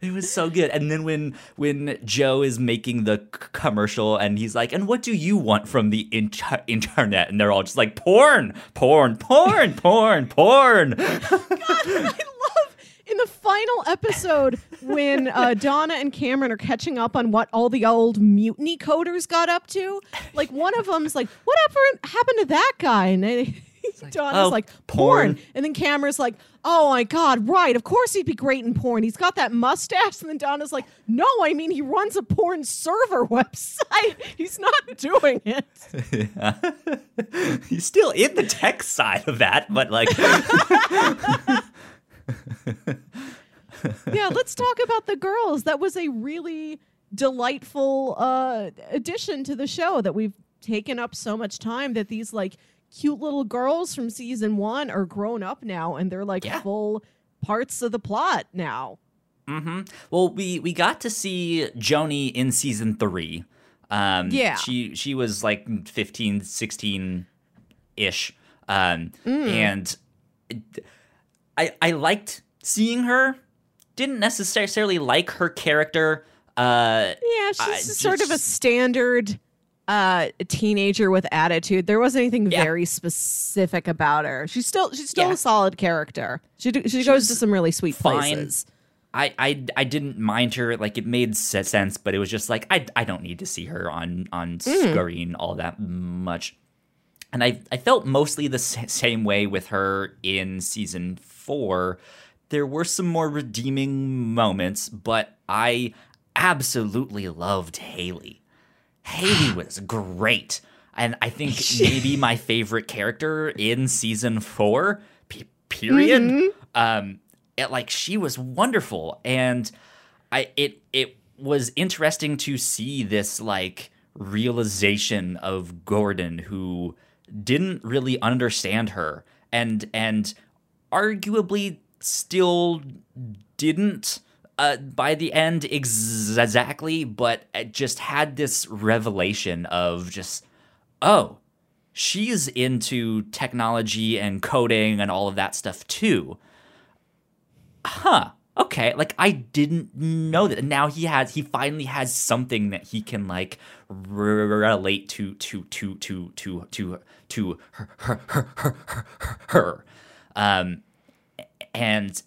B: It was so good. And then when when Joe is making the c- commercial and he's like, "And what do you want from the inter- internet?" and they're all just like, "Porn, porn, porn, porn, porn."
A: God, I love in the final episode when uh, Donna and Cameron are catching up on what all the old mutiny coders got up to. Like one of them's like, "What happened happened to that guy?" And they, Donna's
B: "Oh,
A: like,
B: porn."
A: porn. And then Cameron's like, "Oh my god, right? Of course he'd be great in porn. He's got that mustache." And then Donna's like, "No, I mean he runs a porn server website. He's not doing it."
B: he's still in the tech side of that, but like,
A: yeah, let's talk about the girls. That was a really delightful uh, addition to the show that we've taken up so much time that these like cute little girls from season one are grown up now and they're like
B: Yeah.
A: full parts of the plot now.
B: hmm Well, we we got to see Joni in season three. Um,
A: Yeah.
B: she she was like 15, 16 ish, um,
A: Mm.
B: and I I liked seeing her. Didn't necessarily like her character. Uh,
A: Yeah, she's
B: I
A: sort of a
B: just-
A: standard uh teenager with attitude. There wasn't anything
B: Yeah.
A: very specific about her. She's still she's still
B: Yeah.
A: a solid character. She do, she goes to some really sweet
B: fine.
A: places.
B: I, I I didn't mind her like it made sense, but it was just like I, I don't need to see her on on
A: Mm.
B: screen all that much, and I I felt mostly the same way with her in season four. There were some more redeeming moments, but I absolutely loved Haley. Haley was great, and I think maybe my favorite character in season four. P- period.
A: Mm-hmm.
B: Um, it, like she was wonderful, and I it it was interesting to see this like realization of Gordon who didn't really understand her and and arguably still didn't uh, by the end ex- exactly, but just had this revelation of just, oh, she's into technology and coding and all of that stuff too. Huh. Okay, like I didn't know that. Now he has he finally has something that he can like relate to to to to to to to her her her her, her, her. Um and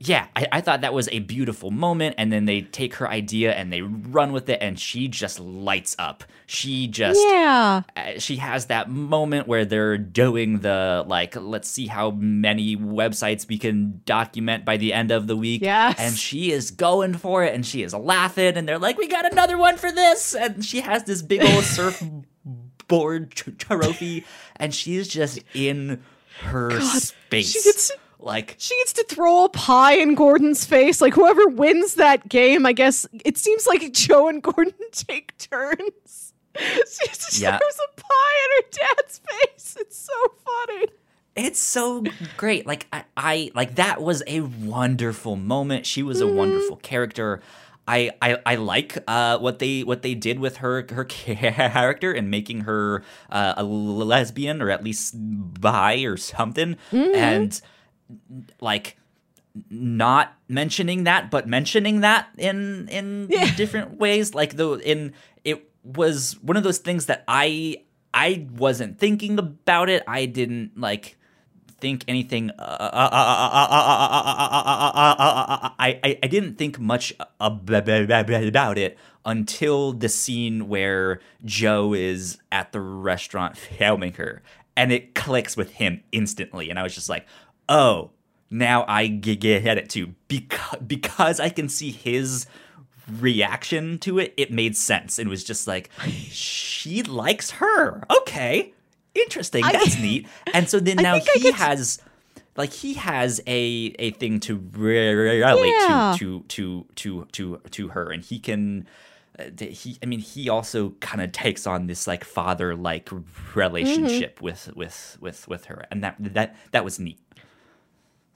B: yeah, I, I thought that was a beautiful moment. And then they take her idea and they run with it, and she just lights up. She just
A: Yeah.
B: uh, she has that moment where they're doing the like let's see how many websites we can document by the end of the week
A: Yes.
B: and she is going for it and she is laughing and they're like we got another one for this and she has this big old surfboard tr- trophy and she's just in her space
A: she gets-
B: like
A: She gets to throw a pie in Gordon's face. Like whoever wins that game, I guess it seems like Joe and Gordon take turns. She just
B: Yeah.
A: throws a pie in her dad's face. It's so funny.
B: it's so great like I, I like that was a wonderful moment she was a wonderful character I, I, I like uh, what they what they did with her her character and making her uh, a lesbian or at least bi or something and like not mentioning that but mentioning that in in
A: Yeah.
B: different ways like though in it was one of those things that I I wasn't thinking about it I didn't like think anything. I, I I didn't think much about it until the scene where Joe is at the restaurant filming her, and it clicks with him instantly, and I was just like, oh, now I get it too because because I can see his reaction to it. It made sense. It was just like she likes her. Okay, interesting. That's I, neat. And so then now he has like he has a a thing to relate yeah. to, to to to to her, and he can. Uh, he, I mean, he also kind of takes on this like father like relationship mm-hmm. with with with with her, and that that that was neat.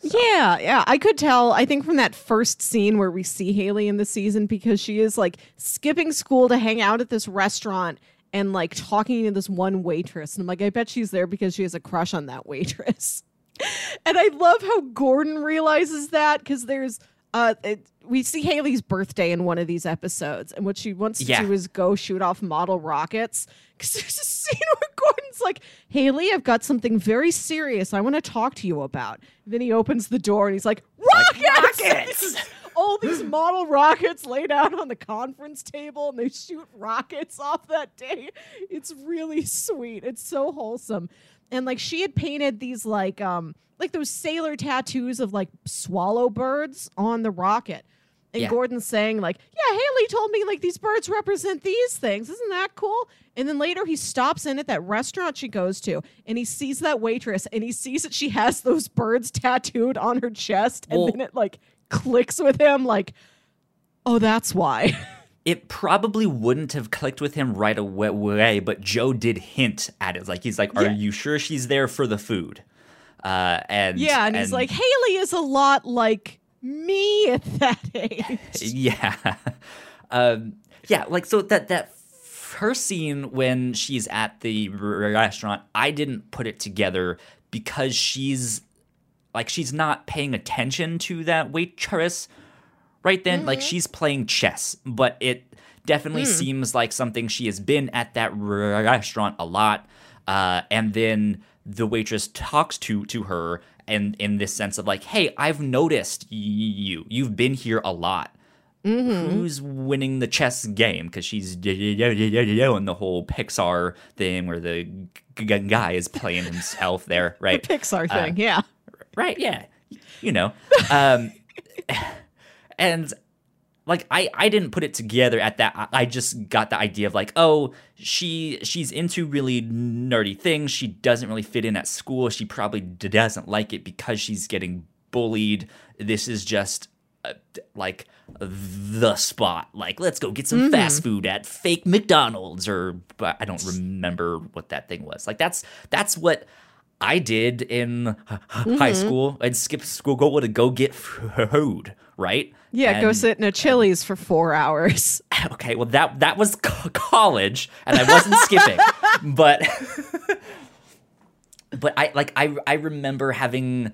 A: So. Yeah, yeah, I could tell. I think from that first scene where we see Haley in the season because she is like skipping school to hang out at this restaurant and like talking to this one waitress. And I'm like, I bet she's there because she has a crush on that waitress. and I love how Gordon realizes that because there's uh it, we see Haley's birthday in one of these episodes, and what she wants yeah. to do is go shoot off model rockets. Because there's a scene where Gordon's like, Haley, I've got something very serious I want to talk to you about. And then he opens the door and he's like, Rockets! Like, rockets! All these model rockets laid out on the conference table and they shoot rockets off that day. It's really sweet. It's so wholesome. And like she had painted these like um like those sailor tattoos of like swallow birds on the rocket. And yeah. Gordon's saying, like, yeah, Haley told me like these birds represent these things. Isn't that cool? And then later he stops in at that restaurant she goes to and he sees that waitress and he sees that she has those birds tattooed on her chest. And well, then it like clicks with him, like, oh, that's why.
B: it probably wouldn't have clicked with him right away, but Joe did hint at it. Like he's like, "Are yeah. you sure she's there for the food?" Uh, and
A: yeah, and, and he's like, "Haley is a lot like me at that age."
B: yeah, um, yeah, like so that that her scene when she's at the restaurant, I didn't put it together because she's like she's not paying attention to that waitress right then. Mm-hmm. Like she's playing chess, but it definitely mm. seems like something she has been at that restaurant a lot. Uh, and then the waitress talks to to her and in this sense of like, hey, I've noticed you. You've been here a lot. Mm-hmm. Who's winning the chess game? Because she's doing the whole Pixar thing where the guy is playing himself there, right?
A: the Pixar uh, thing, uh, yeah.
B: Right, yeah. You know. Um, and like I, I didn't put it together at that i just got the idea of like oh she she's into really nerdy things she doesn't really fit in at school she probably doesn't like it because she's getting bullied this is just uh, like the spot like let's go get some mm-hmm. fast food at fake mcdonald's or i don't remember what that thing was like that's that's what I did in mm-hmm. high school. I'd skip school go to go get food, right?
A: Yeah, and, go sit in a Chili's for four hours.
B: Okay, well that that was college, and I wasn't skipping, but but I like I I remember having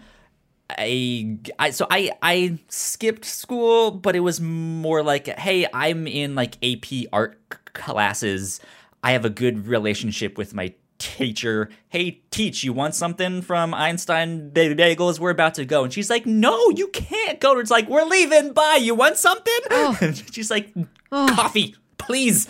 B: a I so I I skipped school, but it was more like hey I'm in like AP art classes. I have a good relationship with my teacher, hey, teach, you want something from Einstein Bagels? We're about to go. And she's like, no, you can't go. It's like, we're leaving. Bye. You want something? Oh. And she's like, oh. coffee. Please,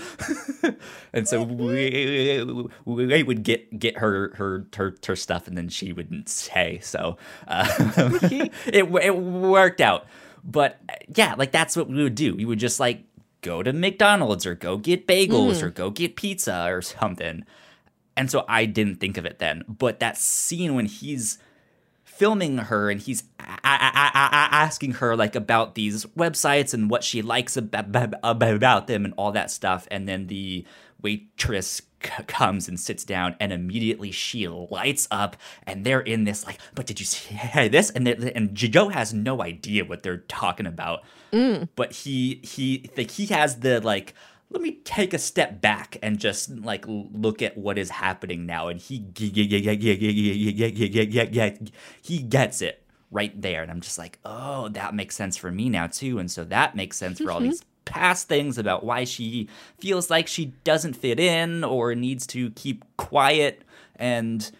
B: and so we, we would get get her, her her her stuff, and then she wouldn't say. So uh, it it worked out. But yeah, like that's what we would do. We would just like go to McDonald's or go get bagels mm. or go get pizza or something. And so I didn't think of it then. But that scene when he's filming her and he's a- a- a- asking her like about these websites and what she likes about, about them and all that stuff and then the waitress c- comes and sits down and immediately she lights up and they're in this like but did you see this and and Joe has no idea what they're talking about mm. but he he like he has the like let me take a step back and just like look at what is happening now and he he gets it right there and i'm just like oh that makes sense for me now too and so that makes sense for all these past things about why she feels like she doesn't fit in or needs to keep quiet and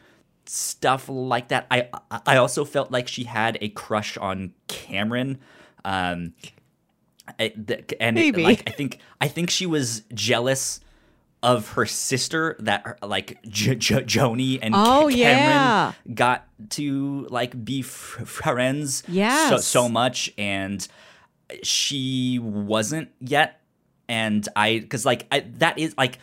B: stuff like that. I I also felt like she had a crush on Cameron. Um, and it, like I think I think she was jealous of her sister that like J- J- Joni and oh, Cameron yeah. got to like be f- friends
A: yes.
B: so, so much and she wasn't yet and I because like I, that is like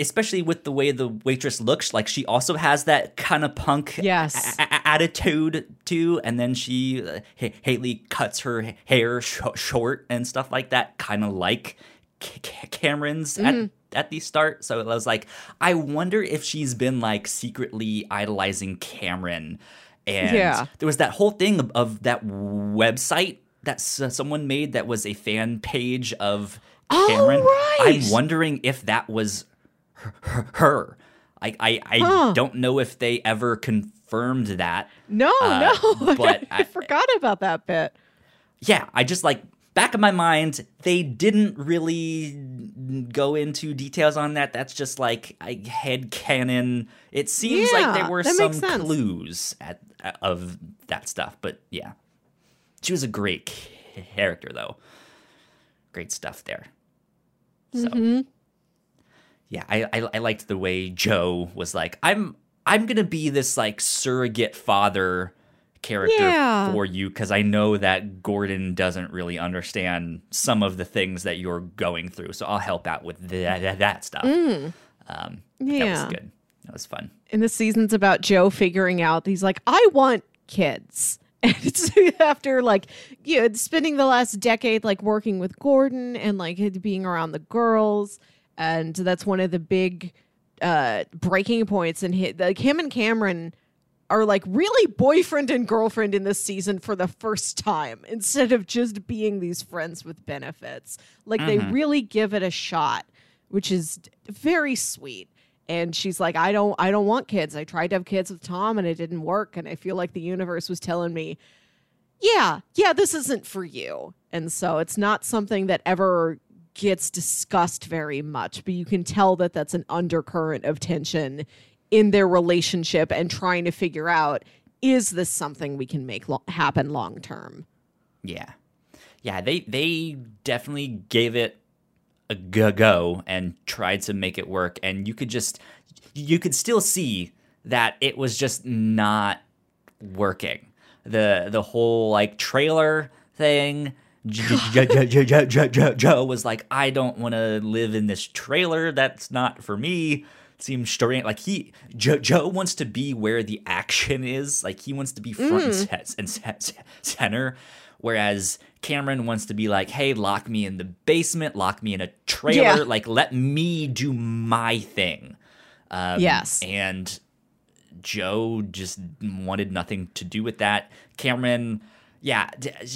B: especially with the way the waitress looks like she also has that kind of punk
A: yes.
B: a- a- attitude too and then she uh, H- haley cuts her hair sh- short and stuff like that kind of like C- cameron's mm-hmm. at at the start so it was like i wonder if she's been like secretly idolizing cameron and yeah. there was that whole thing of, of that website that someone made that was a fan page of Cameron.
A: Oh, right.
B: I'm wondering if that was her. I I, I huh. don't know if they ever confirmed that.
A: No, uh, no, but I, I forgot about that bit.
B: Yeah, I just like back of my mind, they didn't really go into details on that. That's just like I head canon. It seems yeah, like there were some clues at, of that stuff, but yeah. She was a great character, though. Great stuff there. So, mm-hmm. Yeah, I, I I liked the way Joe was like, I'm I'm gonna be this like surrogate father character yeah. for you because I know that Gordon doesn't really understand some of the things that you're going through. So I'll help out with that, that, that stuff. Mm. Um, yeah. That was good. That was fun.
A: And the season's about Joe figuring out, he's like, I want kids. And it's after like you know, spending the last decade like working with Gordon and like being around the girls, and that's one of the big uh breaking points. And hit like him and Cameron are like really boyfriend and girlfriend in this season for the first time instead of just being these friends with benefits. Like mm-hmm. they really give it a shot, which is very sweet and she's like i don't i don't want kids i tried to have kids with tom and it didn't work and i feel like the universe was telling me yeah yeah this isn't for you and so it's not something that ever gets discussed very much but you can tell that that's an undercurrent of tension in their relationship and trying to figure out is this something we can make lo- happen long term
B: yeah. Yeah they they definitely gave it a go and tried to make it work and you could just you could still see that it was just not working. The the whole like trailer thing Joe was like, I don't want to live in this trailer. That's not for me. seems strange. Like he, Joe, Joe wants to be where the action is. Like he wants to be front mm. and center. Whereas Cameron wants to be like, hey, lock me in the basement, lock me in a trailer, yeah. like let me do my thing.
A: Um, yes.
B: And Joe just wanted nothing to do with that. Cameron, yeah,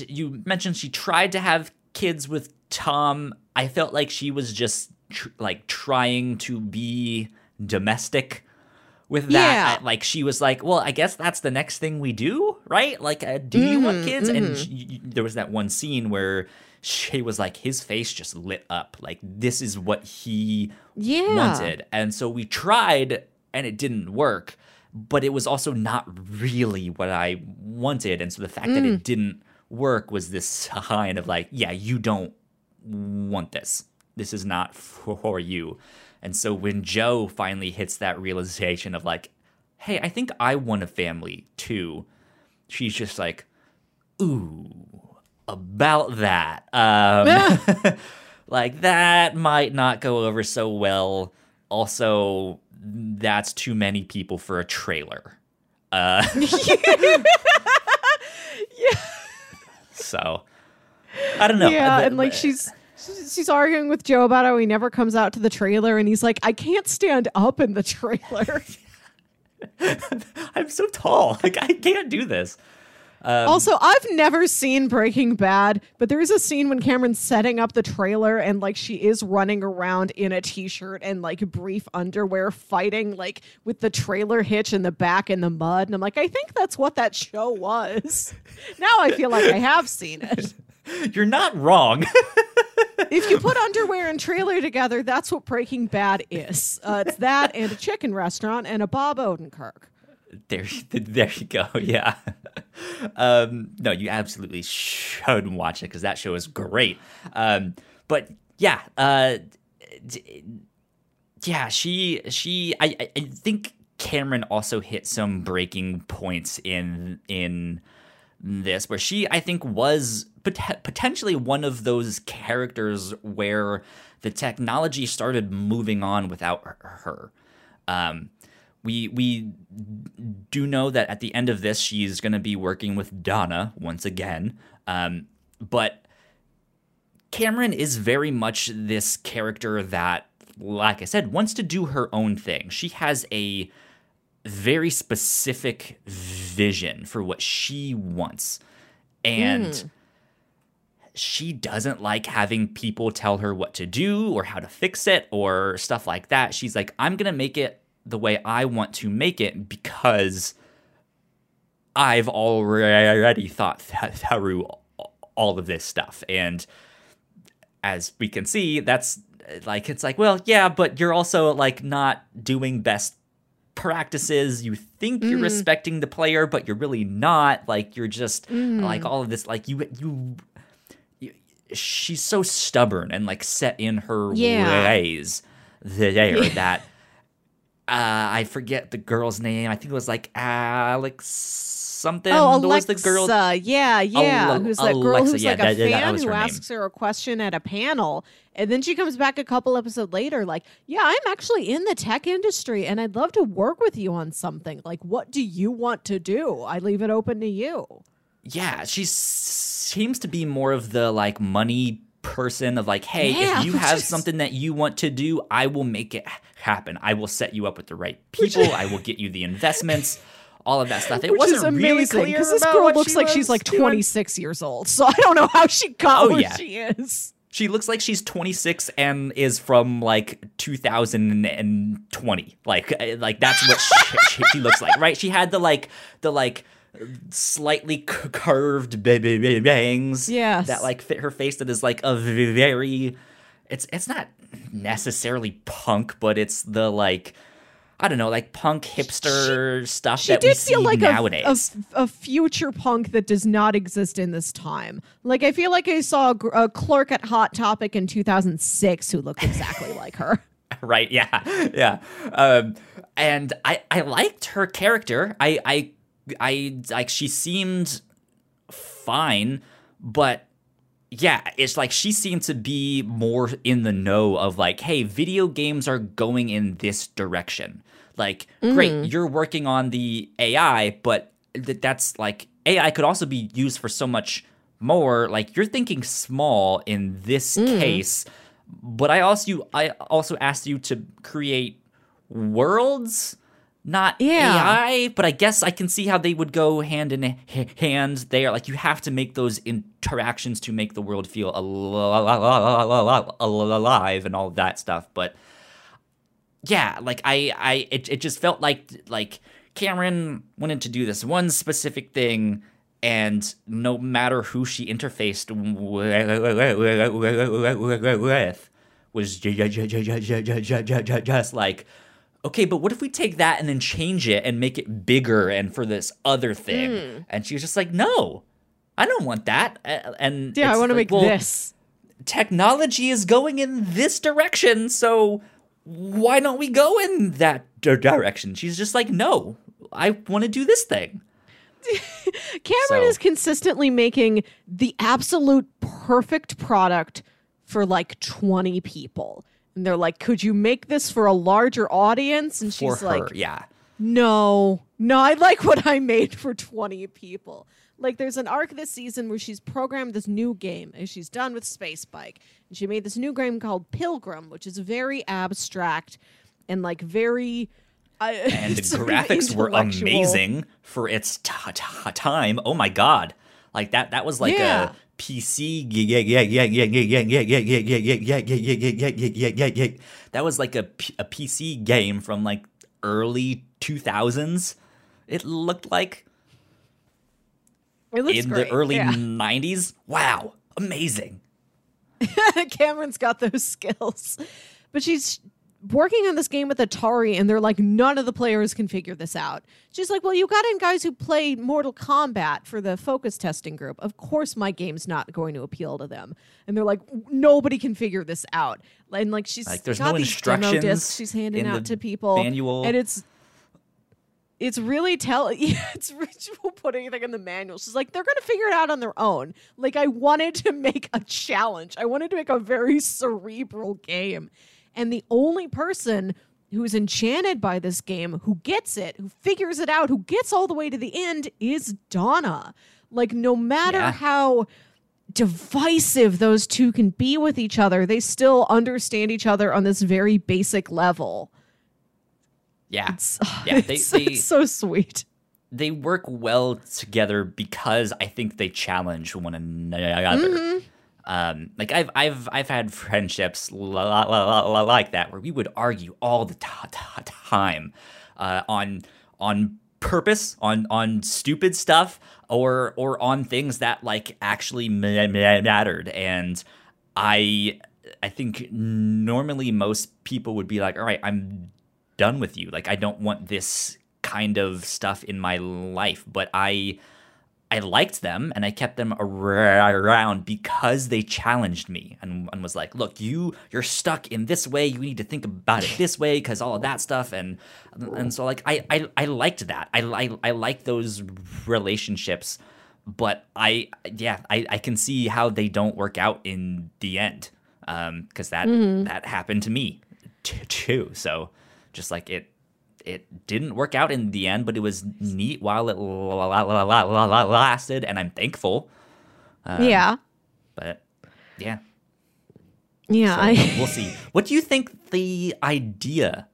B: you mentioned she tried to have kids with Tom. I felt like she was just tr- like trying to be domestic with that. Yeah. Like she was like, "Well, I guess that's the next thing we do, right? Like, uh, do mm-hmm, you want mm-hmm, kids?" Mm-hmm. And she, there was that one scene where she was like, his face just lit up. Like this is what he yeah. wanted, and so we tried, and it didn't work. But it was also not really what I wanted, and so the fact mm. that it mm. didn't work was this sign of like, yeah, you don't want this. This is not for you. And so when Joe finally hits that realization of like, hey, I think I want a family too, she's just like, ooh, about that. Um, like that might not go over so well. Also, that's too many people for a trailer. Uh, yeah. So I don't know.
A: Yeah, and like she's she's arguing with Joe about how he never comes out to the trailer, and he's like, I can't stand up in the trailer.
B: I'm so tall. Like I can't do this.
A: Um, also, I've never seen Breaking Bad, but there is a scene when Cameron's setting up the trailer and like she is running around in a t-shirt and like brief underwear fighting like with the trailer hitch in the back in the mud. And I'm like, I think that's what that show was. now I feel like I have seen it.
B: You're not wrong.
A: if you put underwear and trailer together, that's what Breaking Bad is. Uh, it's that and a chicken restaurant and a Bob Odenkirk.
B: There, there you go. Yeah. Um, no, you absolutely should watch it because that show is great. Um, but yeah, uh, yeah, she she I I think Cameron also hit some breaking points in in this where she I think was pot- potentially one of those characters where the technology started moving on without her. Um, we we do know that at the end of this she's going to be working with Donna once again. Um, but Cameron is very much this character that like I said wants to do her own thing. She has a very specific vision for what she wants. And mm. she doesn't like having people tell her what to do or how to fix it or stuff like that. She's like, I'm going to make it the way I want to make it because I've already thought through all of this stuff. And as we can see, that's like, it's like, well, yeah, but you're also like not doing best practices. You think you're mm. respecting the player, but you're really not. Like, you're just mm. like all of this, like, you, you, she's so stubborn and like set in her yeah. ways there yeah. that uh, I forget the girl's name. I think it was like Alex something.
A: Oh, Alexa. the girl? Yeah, yeah. who's that Alexa, girl who's yeah, like a that, fan that who asks name. her a question at a panel, and then she comes back a couple episodes later, like, "Yeah, I'm actually in the tech industry, and I'd love to work with you on something. Like, what do you want to do? I leave it open to you."
B: Yeah, she seems to be more of the like money person of like, hey, yeah, if you have just... something that you want to do, I will make it happen. I will set you up with the right people. I will get you the investments. All of that stuff. It
A: Which
B: wasn't
A: amazing,
B: really clear
A: because this girl looks like she's like 26 doing. years old. So I don't know how she got oh, where yeah. she is.
B: She looks like she's 26 and is from like 2020. Like, uh, like that's what she, she looks like, right? She had the like the like slightly curved bangs
A: yes.
B: that like fit her face that is like a very it's it's not necessarily punk but it's the like I don't know, like punk hipster she, stuff she that did we see feel like nowadays.
A: A, a, a, future punk that does not exist in this time. Like I feel like I saw a, a clerk at Hot Topic in 2006 who looked exactly like her.
B: Right? Yeah, yeah. Um, and I I liked her character. I I I like she seemed fine, but yeah, it's like she seemed to be more in the know of like, hey, video games are going in this direction. Like, mm. great, you're working on the AI, but th- that's like AI could also be used for so much more. Like, you're thinking small in this mm. case, but I also I also asked you to create worlds not yeah. AI, but I guess I can see how they would go hand in hand there. Like you have to make those interactions to make the world feel alive and all of that stuff. But yeah, like I, I, it, it just felt like like Cameron wanted to do this one specific thing, and no matter who she interfaced with, was just like okay, but what if we take that and then change it and make it bigger and for this other thing? Mm. And she was just like, no, I don't want that. And
A: yeah, I want to like, make well, this.
B: Technology is going in this direction, so why don't we go in that direction? She's just like, no, I want to do this thing.
A: Cameron so. is consistently making the absolute perfect product for like 20 people. And they're like, could you make this for a larger audience? And she's
B: for
A: like,
B: yeah.
A: No, no, I like what I made for 20 people. Like, there's an arc this season where she's programmed this new game and she's done with Space Bike. And she made this new game called Pilgrim, which is very abstract and like very. Uh,
B: and the graphics were amazing for its t- t- time. Oh my god. Like that that was like a PC. Yeah, yeah, yeah, yeah, yeah, yeah, yeah, yeah, yeah, yeah, yeah, yeah, yeah, yeah, yeah, yeah, yeah. That was like a, a PC game from like early 2000s. It looked like
A: it looks
B: in
A: great.
B: the early yeah. 90s. Wow, amazing.
A: Cameron's got those skills. But she's working on this game with Atari and they're like, none of the players can figure this out. She's like, well, you got in guys who played Mortal Kombat for the focus testing group. Of course, my game's not going to appeal to them. And they're like, nobody can figure this out. And like, she's
B: Like, there's
A: got
B: no
A: these demo discs she's handing out to people.
B: manual.
A: And it's it's really tell yeah, it's ritual put anything in the manual. She's like, they're gonna figure it out on their own. Like I wanted to make a challenge. I wanted to make a very cerebral game. And the only person who's enchanted by this game, who gets it, who figures it out, who gets all the way to the end is Donna. Like no matter
B: Yeah.
A: how divisive those two can be with each other, they still understand each other on this very basic level.
B: Yeah.
A: It's,
B: Yeah, they-
A: it's,
B: they-
A: it's so sweet.
B: they work well together because I think they challenge one another.
A: Mm-hmm.
B: Um, like I've I've I've had friendships la- la- la- like that where we would argue all the time uh, on on purpose on on stupid stuff or or on things that like actually ma- ma- mattered. And I I think normally most people would be like all right I'm done with you. Like I don't want this kind of stuff in my life. But I I liked them and I kept them around because they challenged me and, and was like, look, you you're stuck in this way. You need to think about it this way because all of that stuff and and so like I I, I liked that. I, I I like those relationships, but I yeah I, I can see how they don't work out in the end um, because that mm-hmm. that happened to me t- too. So just like it it didn't work out in the end, but it was neat while it la- la- la- la- la- la- lasted, and I'm thankful.
A: Um, yeah.
B: But yeah,
A: Yeah.
B: so
A: I,
B: we'll see. What do you think the idea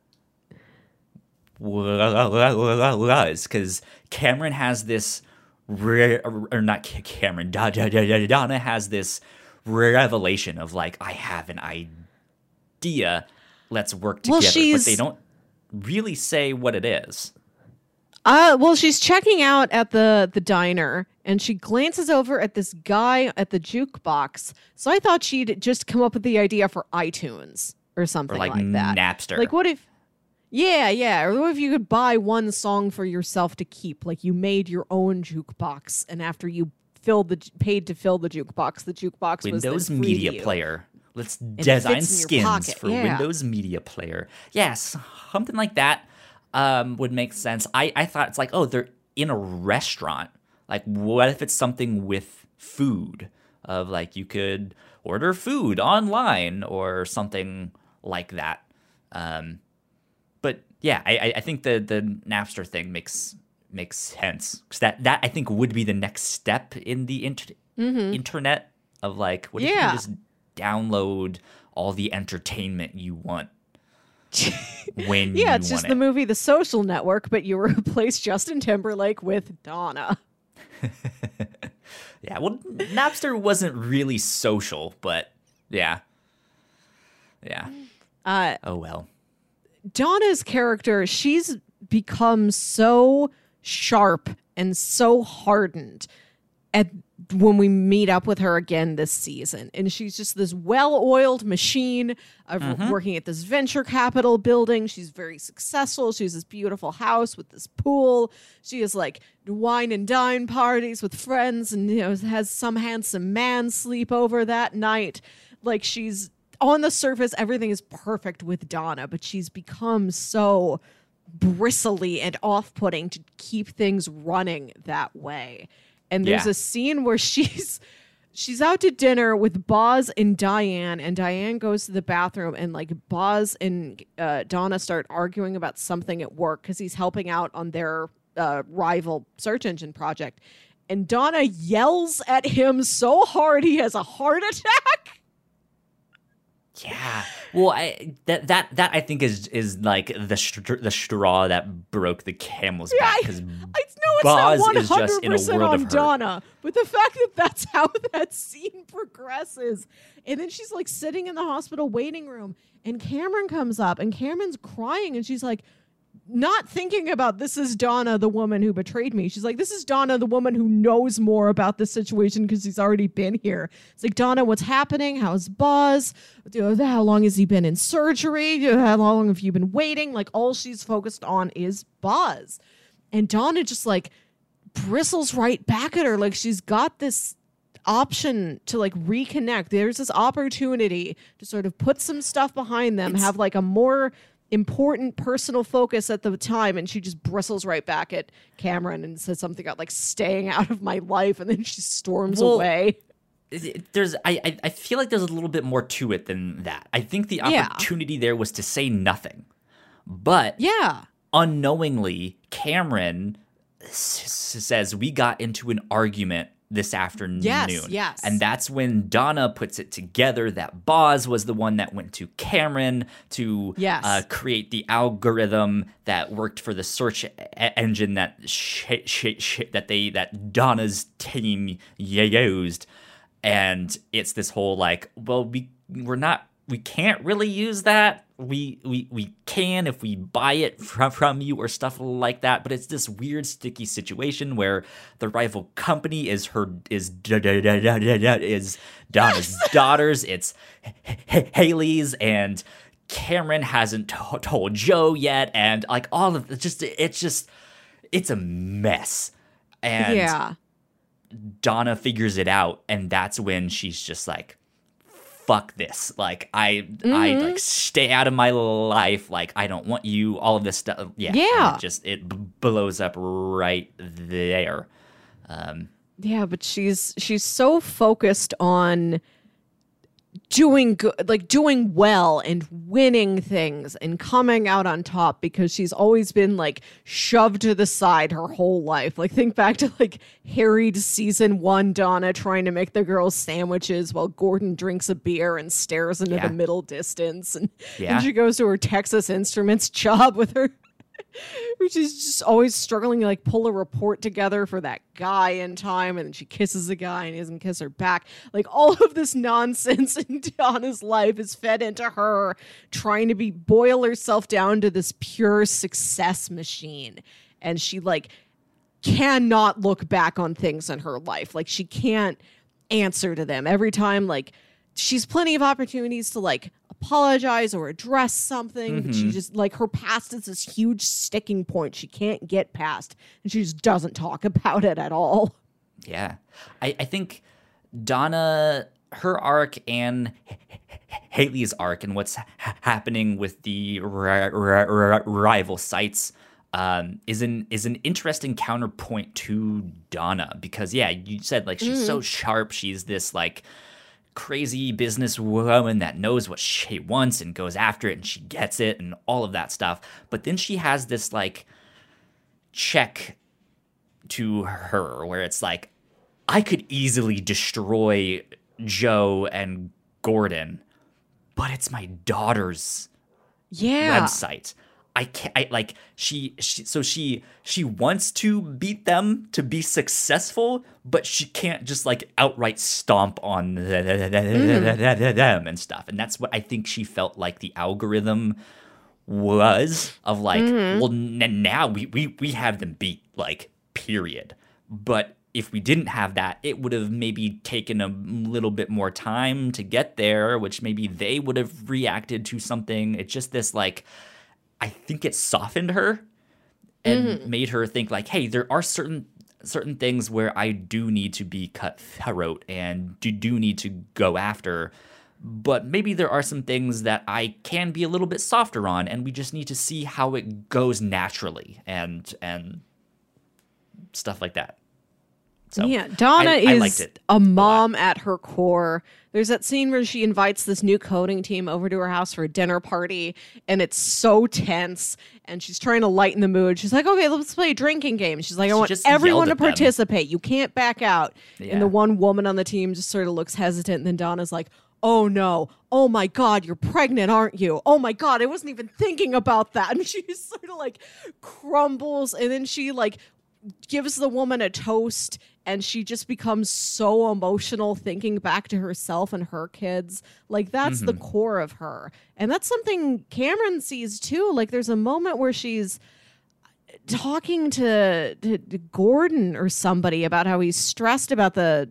B: was? Because Cameron has this, re- or not Cameron, Donna has this revelation of like, I have an idea. Let's work
A: Well,
B: together. but they don't really say what it is.
A: uh, well, she's checking out at the the diner, and she glances over at this guy at the jukebox. So I thought she'd just come up with the idea for iTunes or something
B: Or like,
A: like, that.
B: Napster.
A: Like, what if? Yeah, yeah. Or what if you could buy one song for yourself to keep? Like you made your own jukebox, and after you filled the paid to fill the jukebox, the jukebox was
B: Windows
A: to
B: Media
A: you.
B: Player. Let's design
A: fits in your
B: skins for
A: yeah.
B: Windows Media Player. Yes, something like that um, would make sense. I, I thought it's like, oh, they're in a restaurant. Like, what if it's something with food? Of like, you could order food online or something like that. Um, but yeah, I, I- think the the Napster thing makes makes sense because that that I think would be the next step in the inter- internet of like what if you
A: Mm-hmm. Yeah.
B: can just download all the entertainment you want when
A: Yeah, it's just
B: want
A: the movie The Social Network, but you replace Justin Timberlake with Donna.
B: yeah, well, Napster wasn't really social, but yeah, yeah.
A: Uh,
B: Oh well.
A: Donna's character, she's become so sharp and so hardened at when we meet up with her again this season. And she's just this well-oiled machine of mm-hmm. working at this venture capital building. She's very successful. She has this beautiful house with this pool. She has like wine and dine parties with friends and you know has some handsome man sleep over that night. Like she's on the surface, everything is perfect with Donna, but she's become so bristly and off putting to keep things running that way. And there's
B: Yeah.
A: a scene where she's she's out to dinner with Boz and Diane, and Diane goes to the bathroom, and like Boz and uh, Donna start arguing about something at work because he's helping out on their uh, rival search engine project. And Donna yells at him so hard he has a heart attack.
B: Yeah. Well, I that that that I think is is like the str- the straw that broke the camel's
A: Yeah,
B: back because
A: I know it's
B: Boz
A: not
B: is just
A: hundred
B: in a
A: percent
B: world
A: on
B: of hurt.
A: Donna, but the fact that that's how that scene progresses, and then she's like sitting in the hospital waiting room, and Cameron comes up, and Cameron's crying, and she's like, not thinking about this is Donna, the woman who betrayed me. She's like, this is Donna, the woman who knows more about this situation because he's already been here. It's like, Donna, what's happening? How's Boz? How long has he been in surgery? How long have you been waiting? Like, all she's focused on is Boz. And Donna just like bristles right back at her. Like, she's got this option to like reconnect. There's this opportunity to sort of put some stuff behind them, it's, have like a more important personal focus at the time and she just bristles right back at Cameron and says something about like staying out of my life and then she storms well, away.
B: There's I I feel like there's a little bit more to it than that. I think the opportunity yeah. there was to say nothing. But
A: yeah,
B: unknowingly Cameron s- says we got into an argument this afternoon.
A: Yes, yes.
B: And that's when Donna puts it together that Boz was the one that went to Cameron to
A: yes.
B: uh, create the algorithm that worked for the search engine that sh- sh- sh- that they that Donna's team used. And it's this whole like, well, we we're not we can't really use that. We we we can if we buy it from from you or stuff like that. But it's this weird sticky situation where the rival company is her is is Donna's daughters. It's Haley's and Cameron hasn't t- told Joe yet, and like all of it just it's just it's a mess. And
A: yeah.
B: Donna figures it out, and that's when she's just like, fuck this. Like I mm-hmm. I like stay out of my life. Like I don't want you. All of this stuff. Yeah.
A: Yeah.
B: It just it b- blows up right there. Um,
A: yeah, but she's she's so focused on doing good like doing well and winning things and coming out on top because she's always been like shoved to the side her whole life like think back to like harried season one donna trying to make the girls sandwiches while gordon drinks a beer and stares into yeah. the middle distance and, yeah. and she goes to her texas instruments job with her which is just always struggling to like pull a report together for that guy in time, and she kisses the guy and he doesn't kiss her back. Like all of this nonsense in Donna's life is fed into her trying to be boil herself down to this pure success machine. And she like cannot look back on things in her life. Like she can't answer to them. Every time like she's plenty of opportunities to like apologize or address something. Mm-hmm. But she mm-hmm. just like her past is this huge sticking point she can't get past, and she just doesn't talk about it at all.
B: Yeah, I, I think Donna, her arc and Haley's arc, and what's ha- happening with the r- r- r- rival sites. Um, is an is an interesting counterpoint to Donna because yeah, you said like she's mm. so sharp. She's this like crazy businesswoman that knows what she wants and goes after it and she gets it and all of that stuff. But then she has this like check to her where it's like, I could easily destroy Joe and Gordon, but it's my daughter's
A: yeah.
B: website. I can't I, like she, she so she she wants to beat them to be successful, but she can't just like outright stomp on mm. them and stuff. And that's what I think she felt like the algorithm was of like, mm-hmm. well, n- now we, we we have them beat, like period. But if we didn't have that, it would have maybe taken a little bit more time to get there, which maybe they would have reacted to something. It's just this like I think it softened her and mm-hmm. made her think like, hey, there are certain certain things where I do need to be cutthroat and do, do need to go after. But maybe there are some things that I can be a little bit softer on, and we just need to see how it goes naturally and and stuff like that.
A: So yeah, Donna I, is I a mom a at her core. There's that scene where she invites this new coding team over to her house for a dinner party, and it's so tense. And she's trying to lighten the mood. She's like, "Okay, let's play a drinking game." She's like, "I want everyone to participate. Them. You can't back out." Yeah. And the one woman on the team just sort of looks hesitant. And then Donna's like, "Oh no! Oh my God! You're pregnant, aren't you? Oh my God! I wasn't even thinking about that." And she just sort of like crumbles, and then she like gives the woman a toast and she just becomes so emotional thinking back to herself and her kids. Like that's mm-hmm. the core of her. And that's something Cameron sees too. Like there's a moment where she's talking to, to, to Gordon or somebody about how he's stressed about the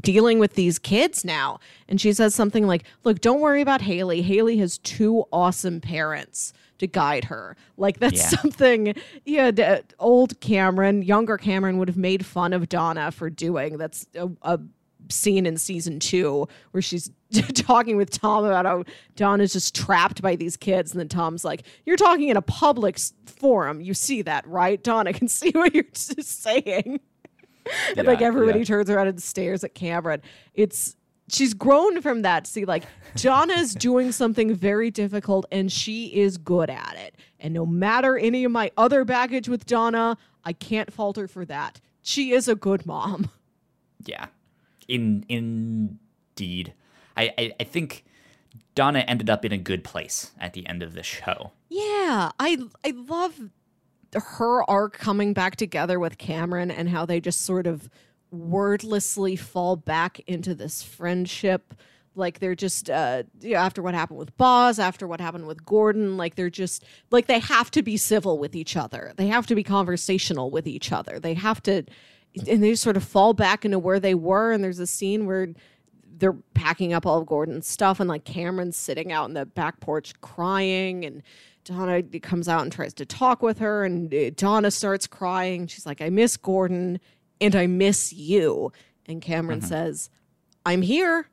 A: dealing with these kids now. And she says something like, Look, don't worry about Haley. Haley has two awesome parents to guide her. Like, that's
B: Yeah.
A: something, yeah, d- old Cameron, younger Cameron would have made fun of Donna for doing. That's a, a scene in season two where she's talking with Tom about how Donna's just trapped by these kids. And then Tom's like, You're talking in a public forum. You see that, right? Donna can see what you're saying and like everybody
B: yeah.
A: turns around and stares at Cameron. It's she's grown from that see like Donna's doing something very difficult and she is good at it. And no matter any of my other baggage with Donna, I can't fault her for that. She is a good mom.
B: Yeah, in indeed, I, I I think Donna ended up in a good place at the end of the show.
A: Yeah, I I love her arc coming back together with Cameron and how they just sort of wordlessly fall back into this friendship. Like they're just uh you know, after what happened with Boz, after what happened with Gordon, like they're just like they have to be civil with each other. They have to be conversational with each other. They have to and they sort of fall back into where they were and there's a scene where they're packing up all of Gordon's stuff, and like Cameron's sitting out in the back porch crying, and Donna comes out and tries to talk with her, and uh, Donna starts crying. She's like, "I miss Gordon, and I miss you." And Cameron mm-hmm. says, "I'm here."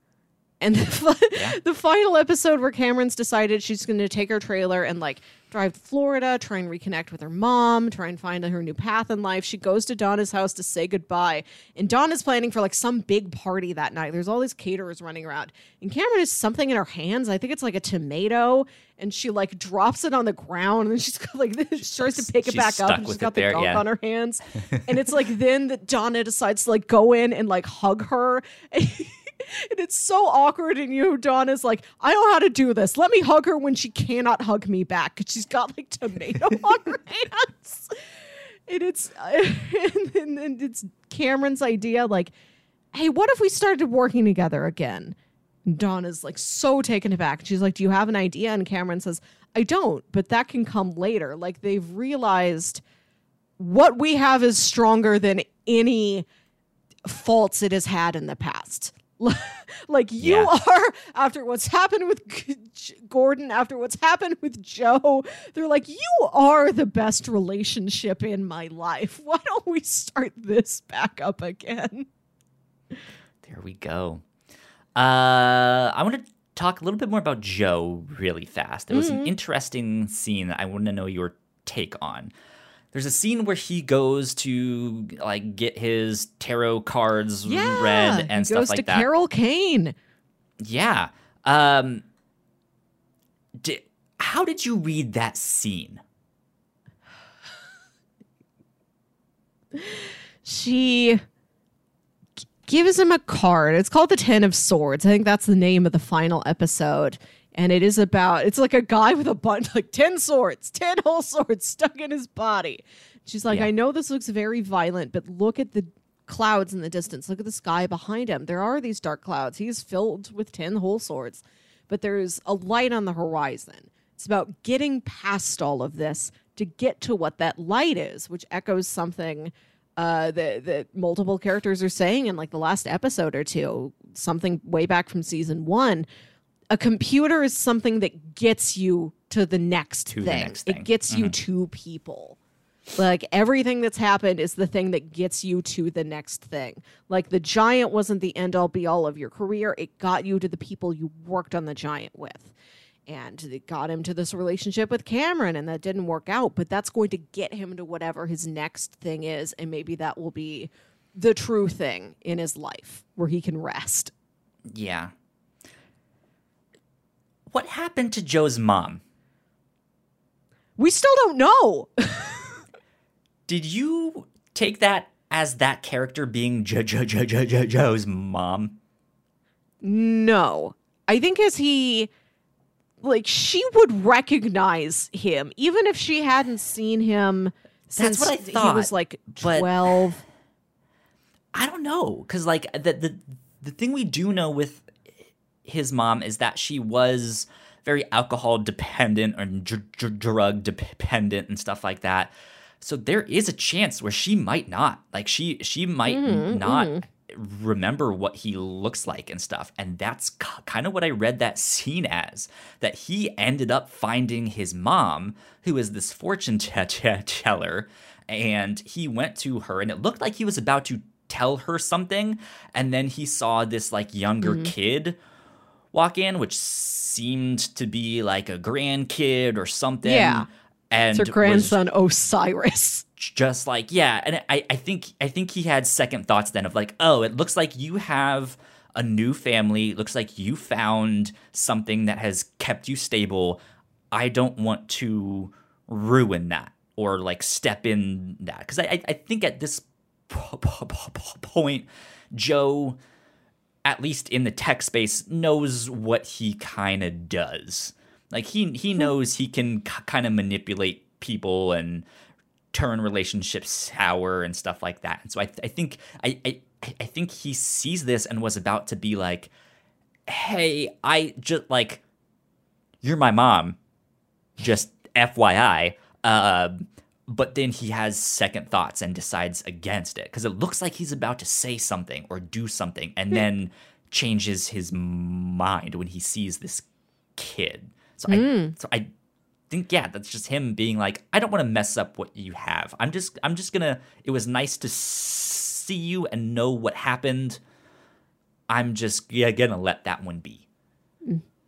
A: And the, fi- the final episode where Cameron's decided she's going to take her trailer and like drive to Florida, try and reconnect with her mom, try and find her new path in life. She goes to Donna's house to say goodbye. And Donna's planning for like some big party that night. There's all these caterers running around. And Cameron has something in her hands. I think it's like a tomato. And she like drops it on the ground and then she's got like this. She tries to pick it back up and she's got the
B: there,
A: gunk
B: yeah.
A: on her hands. and it's like then that Donna decides to like go in and like hug her. And it's so awkward, and you, Dawn, is like, I know how to do this. Let me hug her when she cannot hug me back because she's got like tomato on her hands. And it's and, and, and it's Cameron's idea, like, hey, what if we started working together again? And is like so taken aback. She's like, Do you have an idea? And Cameron says, I don't, but that can come later. Like they've realized what we have is stronger than any faults it has had in the past. like you
B: Yeah.
A: are after what's happened with G- Gordon, after what's happened with Joe, they're like you are the best relationship in my life. Why don't we start this back up again?
B: There we go. Uh, I want to talk a little bit more about Joe really fast. It was
A: Mm-hmm.
B: an interesting scene that I want to know your take on. There's a scene where he goes to like get his tarot cards read and stuff
A: goes
B: like
A: to
B: that.
A: Carol Kane.
B: Yeah. Um how did you read that scene?
A: she gives him a card. It's called the Ten of Swords. I think that's the name of the final episode. And it is about it's like a guy with a bunch like 10 swords, 10 whole swords stuck in his body. She's like,
B: Yeah.
A: I know this looks very violent, but look at the clouds in the distance. Look at the sky behind him. There are these dark clouds. He's filled with 10 whole swords, but there's a light on the horizon. It's about getting past all of this to get to what that light is, which echoes something uh, that that multiple characters are saying in like the last episode or two, something way back from season one. A computer is something that gets you to the next
B: To the next thing.
A: It gets you mm-hmm. to people. Like everything that's happened is the thing that gets you to the next thing. Like the giant wasn't the end all be all of your career. It got you to the people you worked on the giant with. And it got him to this relationship with Cameron, and that didn't work out. But that's going to get him to whatever his next thing is. And maybe that will be the true thing in his life where he can rest.
B: Yeah. What happened to Joe's mom?
A: We still don't know.
B: Did you take that as that character being jo- jo- jo- jo- jo- Joe's mom?
A: No. I think as he like she would recognize him even if she hadn't seen him since
B: what I
A: he
B: thought,
A: was like
B: but-
A: 12.
B: I don't know, because like the the the thing we do know with his mom is that she was very alcohol dependent or dr- dr- drug dependent and stuff like that. So there is a chance where she might not. Like she she might
A: Mhm,
B: not
A: mhm.
B: remember what he looks like and stuff. And that's k- kind of what I read that scene as. That he ended up finding his mom, who is this fortune t- t- teller, and he went to her and it looked like he was about to tell her something and then he saw this like younger
A: Mm-hmm.
B: kid walk in which seemed to be like a grandkid or something
A: Yeah.
B: and
A: It's her grandson Osiris.
B: just like yeah and I, I think i think he had second thoughts then of like oh it looks like you have a new family it looks like you found something that has kept you stable i don't want to ruin that or like step in that because I, I think at this po- po- po- po- point joe at least in the tech space knows what he kind of does like he he knows he can k- kind of manipulate people and turn relationships sour and stuff like that. And so I, I think I, I I think he sees this and was about to be like, "Hey, I just like you're my mom, just FYI." Uh, but then he has second thoughts and decides against it because it looks like he's about to say something or do something, and hmm. then changes his mind when he sees this kid. So I hmm. so I think yeah, that's just him being like, I don't want to mess up what you have. I'm just I'm just gonna. It was nice to see you and know what happened. I'm just yeah gonna let that one be.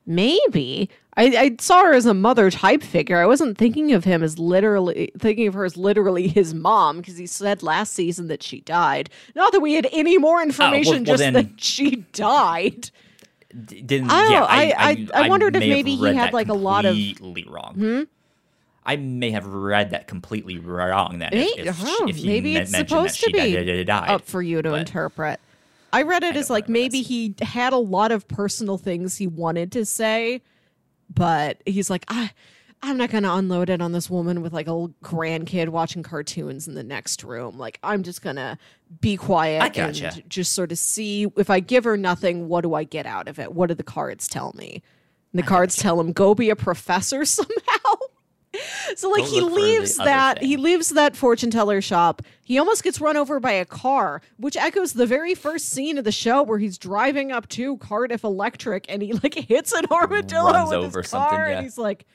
A: Maybe. I, I saw her as a mother type figure. I wasn't thinking of him as literally thinking of her as literally his mom because he said last season that she died. Not that we had any more information,
B: well,
A: just
B: then-
A: that she died.
B: Didn't
A: I
B: yeah?
A: I- I- I wondered if maybe he had, like, a lot of- Hmm?
B: completely wrong. I may have read that completely wrong. That
A: May-
B: if, if,
A: oh,
B: if
A: maybe it's supposed
B: that she
A: to be
B: di- di- died.
A: Up for you to
B: but-
A: interpret. I read it
B: I
A: as like maybe he had a lot of personal things he wanted to say, but he's like, I, I'm not going to unload it on this woman with like a little grandkid watching cartoons in the next room. Like, I'm just going to be quiet
B: I gotcha.
A: and just sort of see if I give her nothing, what do I get out of it? What do the cards tell me? And the cards tell him, go be a professor somehow. So like
B: Go
A: he
B: look for the
A: leaves that he leaves that fortune teller shop. He almost gets run over by a car, which echoes the very first scene of the show where he's driving up to Cardiff Electric and he like hits an armadillo
B: Runs
A: with
B: over
A: his
B: something,
A: car
B: yeah.
A: and he's like,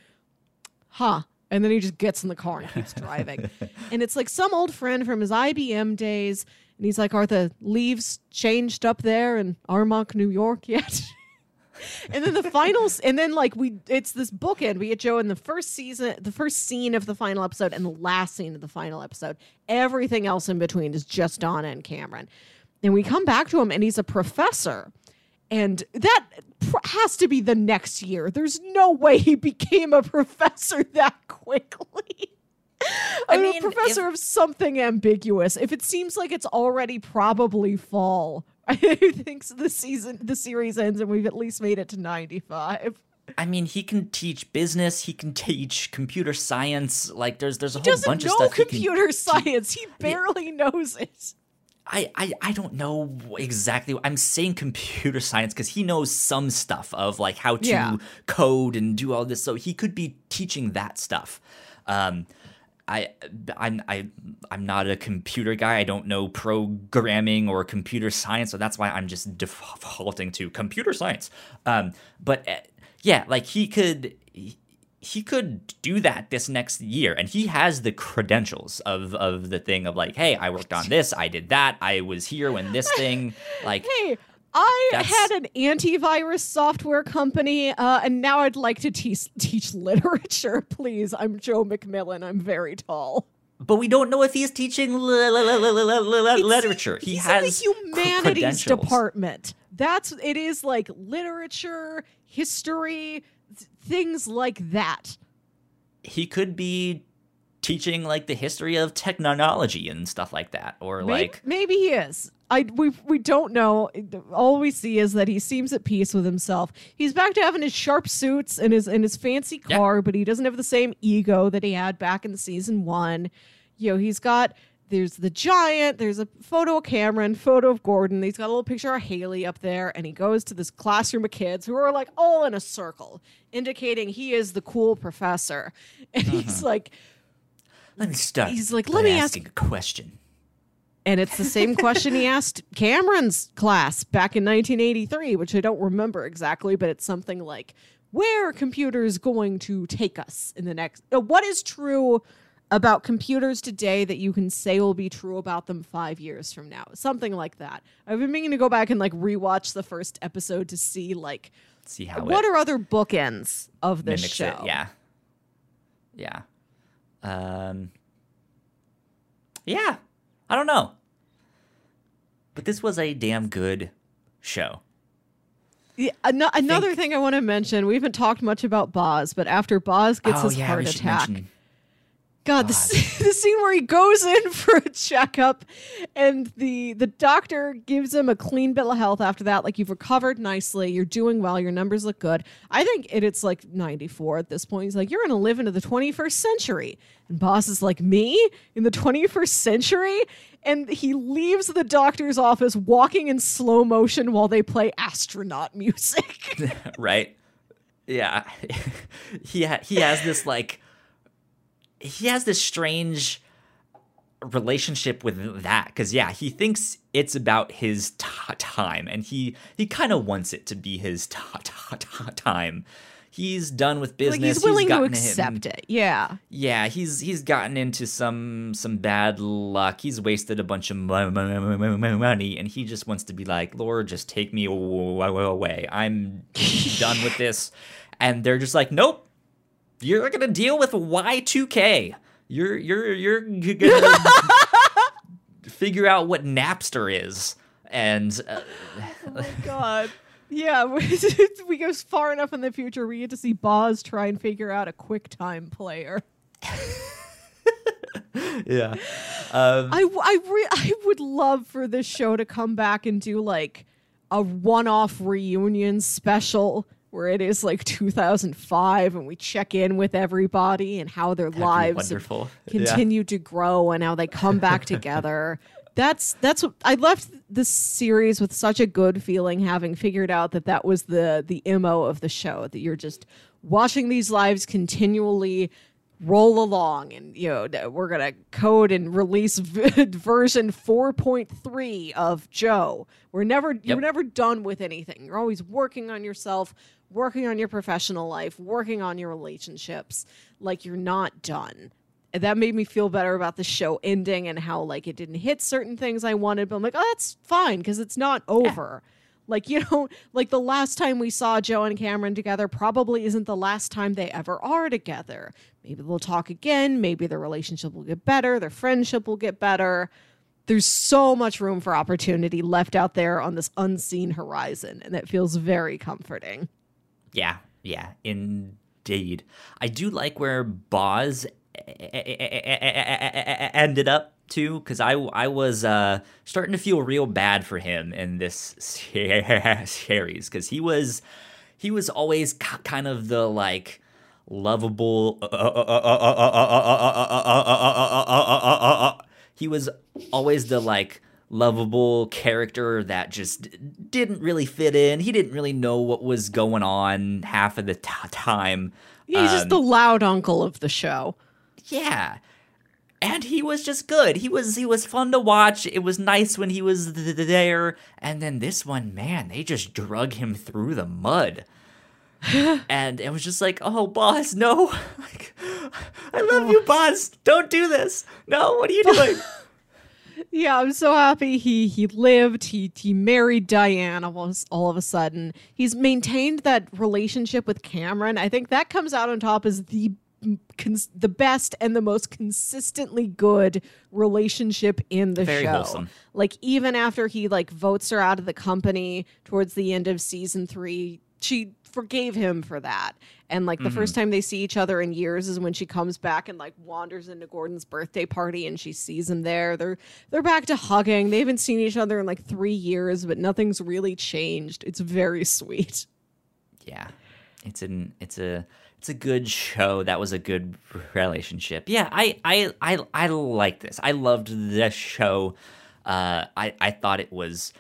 A: "Huh." And then he just gets in the car and keeps driving. and it's like some old friend from his IBM days and he's like, "Are the leaves changed up there in Armonk, New York yet?" and then the finals and then like we it's this bookend. We get joe in the first season the first scene of the final episode and the last scene of the final episode. Everything else in between is just donna and cameron. And we come back to him and he's a professor. And that pr- has to be the next year. There's no way he became a professor that quickly.
B: I mean,
A: a professor of something ambiguous. If it seems like it's already probably fall, I thinks the season, the series ends, and we've at least made it to 95.
B: I mean, he can teach business. He can teach computer science. Like, there's there's a
A: He
B: whole
A: doesn't
B: bunch
A: know
B: of stuff. he can
A: computer science. He barely knows it.
B: I, I I don't know exactly. I'm saying computer science because he knows some stuff of like how to
A: Yeah.
B: code and do all this. So he could be teaching that stuff. Um, I I'm I I'm not a computer guy. I don't know programming or computer science, so that's why I'm just defaulting to computer science. Um, but uh, yeah, like he could. He, he could do that this next year and he has the credentials of of the thing of like hey i worked on this i did that i was here when this thing like
A: Hey, I
B: That's-
A: had an antivirus software company, uh, and now I'd like to teach teach literature. Please, I'm Joe MacMillan. I'm very tall.
B: but we don't know if he's teaching literature he has
A: the humanities department. That's it is like literature, history, th- things like that.
B: he could be teaching like the history of technology and stuff like that or
A: Maybe,
B: like
A: maybe he is. I we we don't know. All we see is that he seems at peace with himself. He's back to having his sharp suits and his and his fancy
B: Yeah.
A: car, but he doesn't have the same ego that he had back in season one. You know, he's got there's the giant, there's a photo of Cameron, photo of Gordon. He's got a little picture of Haley up there, and he goes to this classroom of kids who are like all in a circle, indicating he is the cool professor. And uh-huh. he's like,
B: let me start.
A: He's like, "Let me ask-
B: asking a question.
A: And it's the same question he asked Cameron's class back in 1983, which I don't remember exactly, but it's something like, "Where are computers going to take us in the next? uh, What is true about computers today that you can say will be true about them five years from now?" Something like that. I've been meaning to go back and like rewatch the first episode to see like
B: See how
A: what are other bookends of this show.
B: it. Yeah. Yeah. Um. Yeah. I don't know. But this was a damn good show.
A: Yeah, ano- another thing I want to mention, we haven't talked much about Boz, but after Boz gets
B: oh
A: his
B: yeah,
A: heart attack,
B: mention.
A: God, the, scene- the scene where he goes in for a checkup and the the doctor gives him a clean bill of health after that, like you've recovered nicely, you're doing well, your numbers look good. I think it, it's like 94 at this point. He's like, you're gonna live into the 21st century, and Boz is like, me in the 21st century, and he leaves the doctor's office walking in slow motion while they play astronaut music.
B: right? Yeah, he ha- he has this like he has this strange relationship with that because yeah, he thinks it's about his t- time, and he he kind of wants it to be his t- t- time. He's done with business.
A: like he's willing to
B: gotten
A: accept
B: him-
A: it. Yeah.
B: Yeah, he's he's gotten into some some bad luck. He's wasted a bunch of mo- mo- mo- mo- mo- money, and he just wants to be like, Lord, just take me away. I'm done with this. And they're just like, Nope, you're gonna deal with Y2K. You're you're you're gonna figure out what Napster is. And uh,
A: Oh my god. Yeah, we, we go far enough in the future. We get to see Boz try and figure out a QuickTime player.
B: yeah, um,
A: I, I, re- I would love for this show to come back and do like a one off reunion special where it is like 2005 and we check in with everybody and how their
B: that'd
A: lives
B: wonderful. Yeah.
A: continue to grow and how they come back together. That's that's what I left this series with such a good feeling, having figured out that that was the the mo of the show. That you're just watching these lives continually roll along, and you know that we're gonna code and release v- version 4.3 of Joe. We're never you're never done with anything. You're always working on yourself, working on your professional life, working on your relationships. Like you're not done and that made me feel better about the show ending and how like it didn't hit certain things I wanted, but I'm like, oh, that's fine because it's not over. Like you know, like the last time we saw Joe and Cameron together probably isn't the last time they ever are together. Maybe they'll talk again. Maybe their relationship will get better. Their friendship will get better. There's so much room for opportunity left out there on this unseen horizon, and it feels very comforting.
B: Yeah, yeah, indeed. I do like where Boz ended up too, because I I was uh, starting to feel real bad for him in this series, because he was he was always kind of the like lovable. He was always the like lovable character that just didn't really fit in. He didn't really know what was going on half of the t- time.
A: He's just
B: Um,
A: the loud uncle of the show.
B: yeah. And he was just good. He was he was fun to watch. It was nice when he was th- there. And then this one, man, they just drug him through the mud. and it was just like, oh, Boz, no. Like, I love you, Boz. Don't do this. No, what are you doing?
A: Yeah, I'm so happy he he lived. He he married Diane all of, all of a sudden. He's maintained that relationship with Cameron. I think that comes out on top as the cons- the best and the most consistently good relationship in the
B: Very
A: show.
B: wholesome.
A: Like even after he like votes her out of the company towards the end of season 3, she forgave him for that. And like the
B: Mm-hmm.
A: first time they see each other in years is when she comes back and like wanders into Gordon's birthday party and she sees him there. They're they're back to hugging. They haven't seen each other in like 3 years, but nothing's really changed. It's very sweet.
B: yeah it's an it's a it's a good show that was a good relationship yeah i i i, I like this i loved this show uh i i thought it was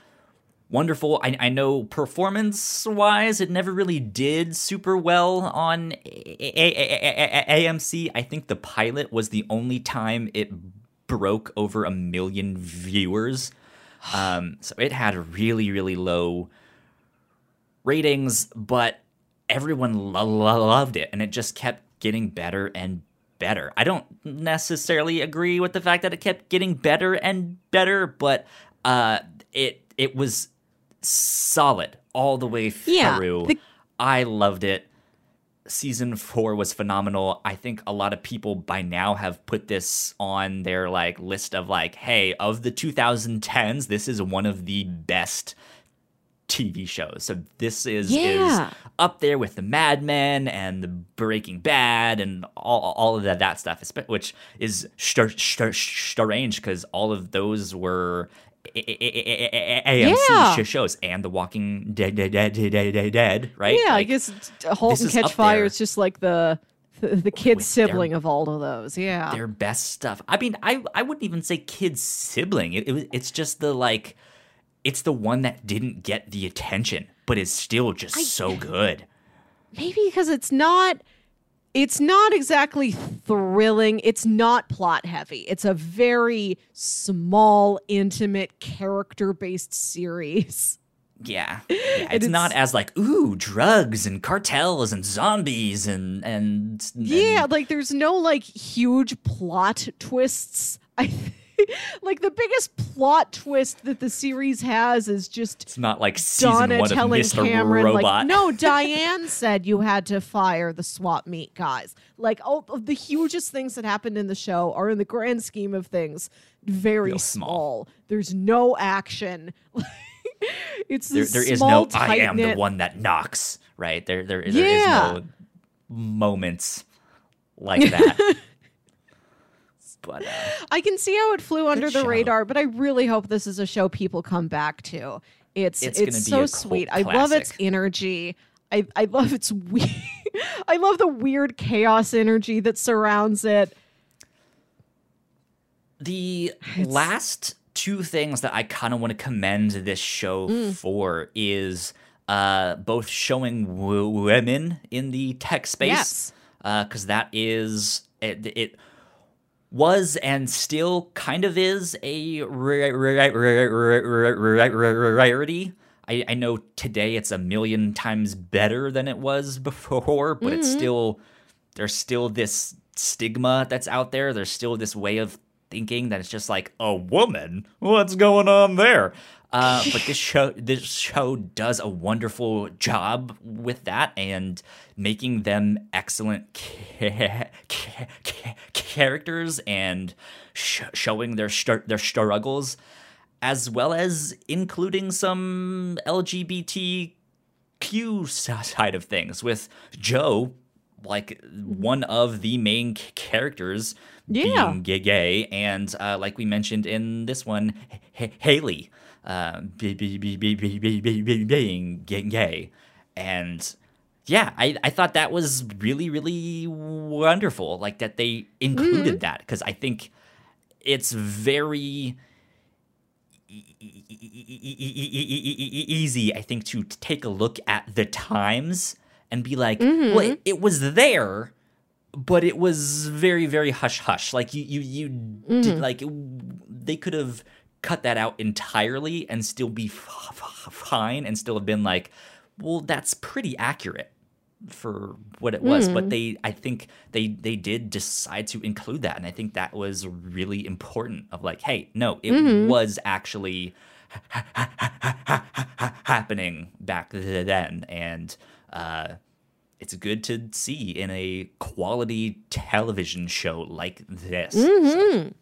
B: wonderful. I, I know performance wise, it never really did super well on AMC. I think the pilot was the only time it broke over a million viewers. Um, so it had really, really low ratings, but everyone lo- lo- loved it, and it just kept getting better and better. I don't necessarily agree with the fact that it kept getting better and better, but uh, it it was solid all the way
A: Yeah,
B: through.
A: the-
B: I loved it. Season four was phenomenal. I think a lot of people by now have put this on their like list of like, hey, of the 2010s, this is one of the best TV shows. So this is
A: Yeah.
B: is up there with the Mad Men and the Breaking Bad and all, all of that that stuff, which is strange because all of those were AMC shows and The Walking Dead, Dead, Dead, Dead, Dead, right?
A: Yeah, I guess Halt and Catch Fire is just like the the, the kid
B: With their-
A: sibling of all of those. Yeah.
B: their best stuff. I mean, I I wouldn't even say kid sibling. It, it it's just the like, it's the one that didn't get the attention, but is still just so good.
A: Maybe because it's not it's not exactly thrilling. It's not plot heavy. It's a very small, intimate, character-based series.
B: Yeah, yeah it's,
A: it's-
B: not as like ooh drugs and cartels and zombies and and, and
A: Yeah, like there's no like huge plot twists. I think like the biggest plot twist that the series has is just
B: It's not like season
A: Donna
B: one of
A: telling. Cameron,
B: Robot.
A: like, no, Diane said you had to fire the swap meet guys. Like, all of the hugest things that happened in the show are, in the grand scheme of things, very
B: Real
A: small.
B: small.
A: There's no action. it's
B: there, there is no I am the one that knocks. Right there, there, there is
A: Yeah.
B: no moments like that. But uh,
A: I can see how it flew under the
B: show.
A: radar, but I really hope this is a show people come back to. It's
B: It's
A: it's, so sweet. I love its energy. I, I love its weird. I love the weird chaos energy that surrounds it.
B: The last two things that I kind of want to commend this show
A: Mm.
B: for is uh, both showing w- women in the tech space,
A: Yes.
B: because that is it, it was and still kind of is a ra- ra- ra- ra- ra- ra- ra- rarity. I, I know today it's a million times better than it was before, but it's still there's still this stigma that's out there. There's still this way of thinking that it's just like a woman. What's going on there? Uh, but this show this show does a wonderful job with that and making them excellent ca- ca- ca- characters and sh- showing their their struggles as well as including some LGBTQ side of things with Joe like one of the main characters
A: Yeah.
B: being gay, gay and uh, like we mentioned in this one H- Haley uh, be, be, be, be, be, be, be, be, being gay, gay and yeah I, I thought that was really really wonderful like that they included that because I think it's very easy, I think, to take a look at the times and be like, well, it, it was there, but it was very, very hush hush. Like you, you, you did like it- they could have cut that out entirely and still be fine and still have been like, well, that's pretty accurate for what it was. But hmm. they i think they they did decide to include that. And i think that was really important of like hey no it mm-hmm. was actually happening back then. And uh it's good to see in a quality television show like this. Mm-hmm. So,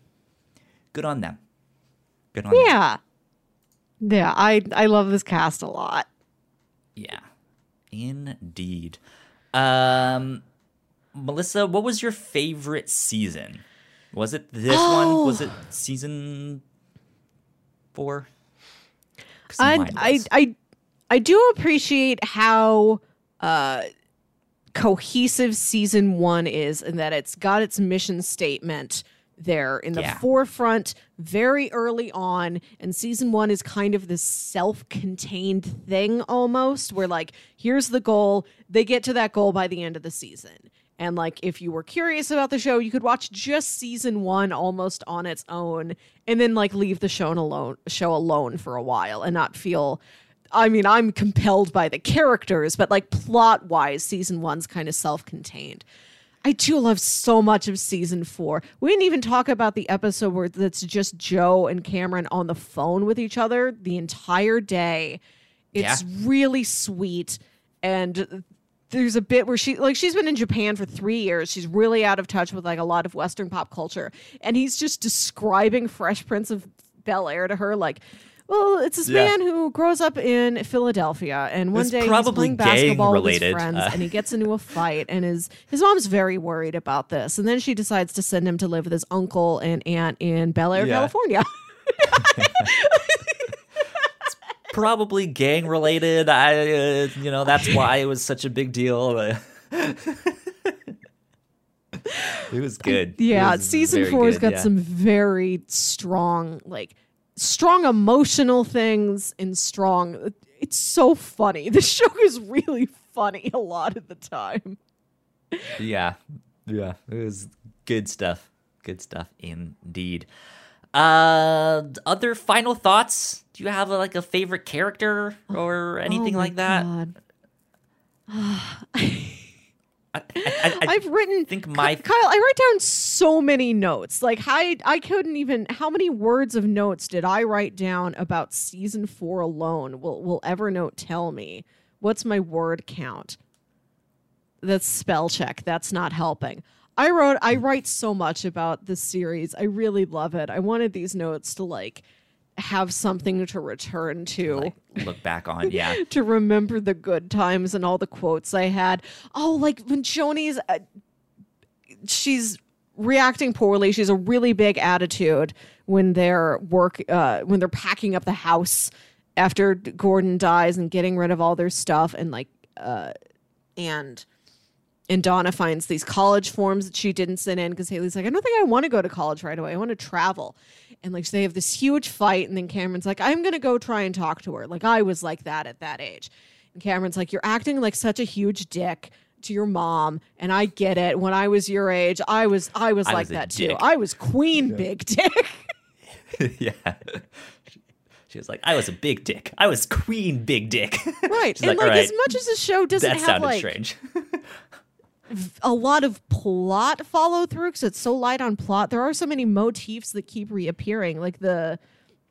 B: good on them good on them
A: Yeah. Yeah, I I love this cast a lot.
B: Yeah, indeed. Um, Melissa, what was your favorite season? Was it this one? Was it season 4?
A: I I. I I do appreciate how uh cohesive season 1 is and that it's got its mission statement They're in the
B: Yeah.
A: forefront very early on, and season one is kind of this self contained thing almost, where like, here's the goal. They get to that goal by the end of the season. And like, if you were curious about the show, you could watch just season one almost on its own, and then like leave the show alone, show alone for a while, and not feel. I mean, I'm compelled by the characters, but like plot wise, season one's kind of self contained. I do love so much of season four. We didn't even talk about the episode where that's just Joe and Cameron on the phone with each other the entire day. It's really sweet. And there's a bit where she like she's been in Japan for three years. She's really out of touch with like a lot of Western pop culture. And he's just describing Fresh Prince of Bel Air to her like well, it's this
B: Yeah.
A: man who grows up in Philadelphia, and one
B: It's
A: day he's playing basketball with his friends,
B: uh.
A: and he gets into a fight, and his his mom's very worried about this, and then she decides to send him to live with his uncle and aunt in Bel Air,
B: Yeah.
A: California.
B: Probably gang related. I, uh, you know, that's why it was such a big deal. it was good.
A: Yeah,
B: was
A: season four's
B: good,
A: got
B: yeah.
A: some very strong, like strong emotional things and strong. It's so funny. The show is really funny a lot of the time.
B: Yeah, yeah, it was good stuff. Good stuff indeed. Uh, other final thoughts? Do you have a, like a favorite character or anything
A: Oh
B: like that?
A: God.
B: I,
A: I've written
B: think my
A: Kyle, I write down so many notes. Like I I couldn't even how many words of notes did I write down about season 4 alone? Will will Evernote tell me? What's my word count? That's spell check. That's not helping. I wrote I write so much about this series. I really love it. I wanted these notes to like have something to return to
B: like, look back on, yeah,
A: to remember the good times and all the quotes I had. Oh, like when Joanie's, uh, she's reacting poorly. She's a really big attitude when they're work, uh, when they're packing up the house after Gordon dies and getting rid of all their stuff and like, uh, and. And Donna finds these college forms that she didn't send in because Haley's like, I don't think I want to go to college right away. I want to travel. And like so they have this huge fight, and then Cameron's like, I'm gonna go try and talk to her. Like I was like that at that age. And Cameron's like, You're acting like such a huge dick to your mom, and I get it. When I was your age, I was I was
B: I
A: like
B: was a
A: that too. I was queen big dick.
B: yeah. She was like, I was a big dick. I was queen big dick.
A: right.
B: She's
A: and
B: like,
A: like
B: "All
A: as much as the show doesn't
B: that
A: have
B: sounded
A: like
B: strange.
A: A lot of plot follow through because it's so light on plot. There are so many motifs that keep reappearing. Like the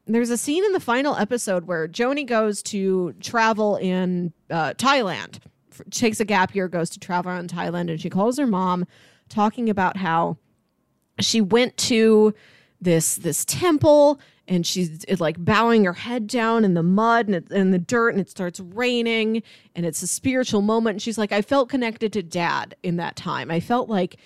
A: there's a scene in the final episode where Joanie goes to travel in uh, Thailand, f- takes a gap year, goes to travel around Thailand, and she calls her mom, talking about how she went to this this temple and she's like bowing her head down in the mud and, it, and the dirt and it starts raining and it's a spiritual moment. And she's like i felt connected to dad in that time. I felt like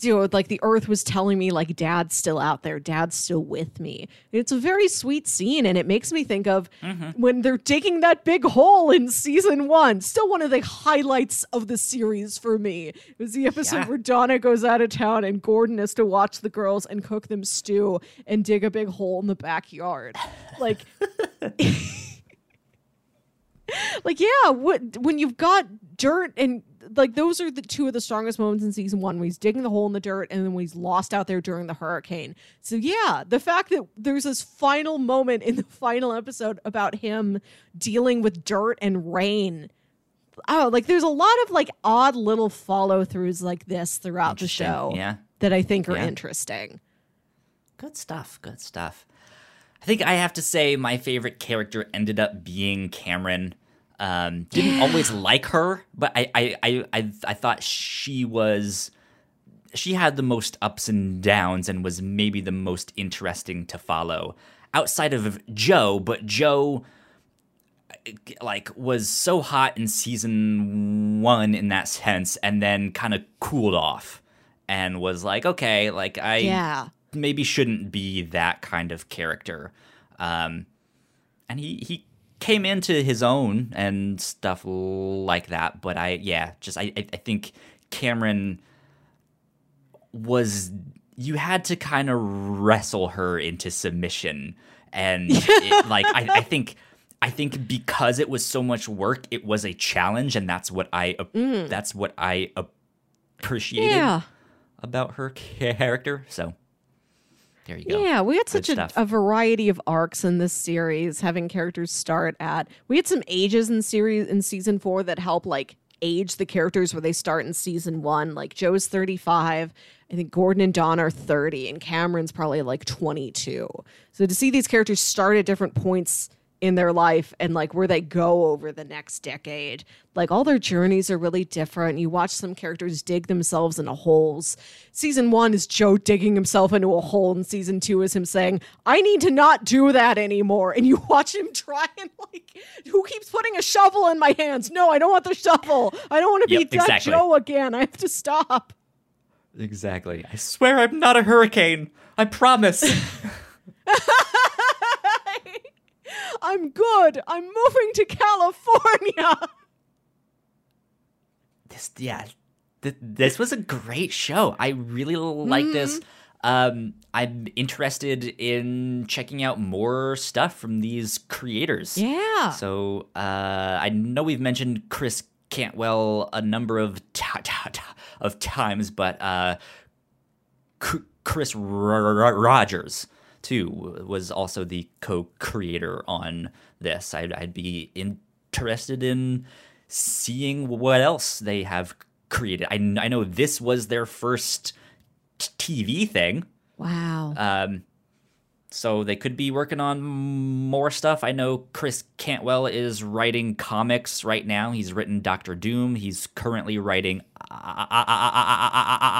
A: you know like the earth was telling me like dad's still out there. Dad's still with me. It's a very sweet scene and it makes me think of mm-hmm. when they're digging that big hole in season one. Still one of the highlights of the series for me. It was the episode
B: Yeah.
A: where Donna goes out of town and Gordon has to watch the girls and cook them stew and dig a big hole in the backyard. Like, like yeah, what when you've got dirt and like those are the two of the strongest moments in season one when he's digging the hole in the dirt and then when he's lost out there during the hurricane. So yeah, the fact that there's this final moment in the final episode about him dealing with dirt and rain oh, like there's a lot of like odd little follow throughs like this throughout the show
B: yeah.
A: that I think are
B: Yeah.
A: interesting.
B: Good stuff. Good stuff. I think I have to say my favorite character ended up being Cameron. Um, didn't always like her, but I, I, I, I, I thought she was. She had the most ups and downs and was maybe the most interesting to follow outside of Joe. But Joe, like, was so hot in season one in that sense, and then kind of cooled off and was like, okay, like I
A: Yeah.
B: maybe shouldn't be that kind of character. Um, and he he came into his own and stuff like that. But I yeah, just I I think Cameron was you had to kind of wrestle her into submission, and it, like I, I think. I think because it was so much work, it was a challenge, and that's what I
A: Mm.
B: that's what I appreciated
A: Yeah.
B: about her character. So there you go.
A: Yeah, we had such a, a variety of arcs in this series, having characters start at. We had some ages in series in season four that help like age the characters where they start in season one. Like Joe's thirty five, I think Gordon and Don are thirty, and Cameron's probably like twenty two. So to see these characters start at different points in their life and like where they go over the next decade. Like all their journeys are really different. You watch some characters dig themselves into holes. Season one is Joe digging himself into a hole, and season two is him saying, I need to not do that anymore. And you watch him try and like, who keeps putting a shovel in my hands? No, I don't want the shovel. I don't want to
B: Yep,
A: be that
B: exactly.
A: Joe again. I have to stop.
B: Exactly. I swear I'm not a hurricane. I promise.
A: I'm good. I'm moving to California.
B: this yeah th- this was a great show i really like this um i'm interested in checking out more stuff from these creators
A: Yeah.
B: so uh i know we've mentioned chris cantwell a number of t- t- t- of times but uh C- chris R- R- rogers too was also the co-creator on this i'd, I'd be interested in seeing what else they have created i, I know this was their first tv thing
A: Wow.
B: um, so they could be working on more stuff. I know Chris Cantwell is writing comics right now. He's written Doctor Doom. He's currently writing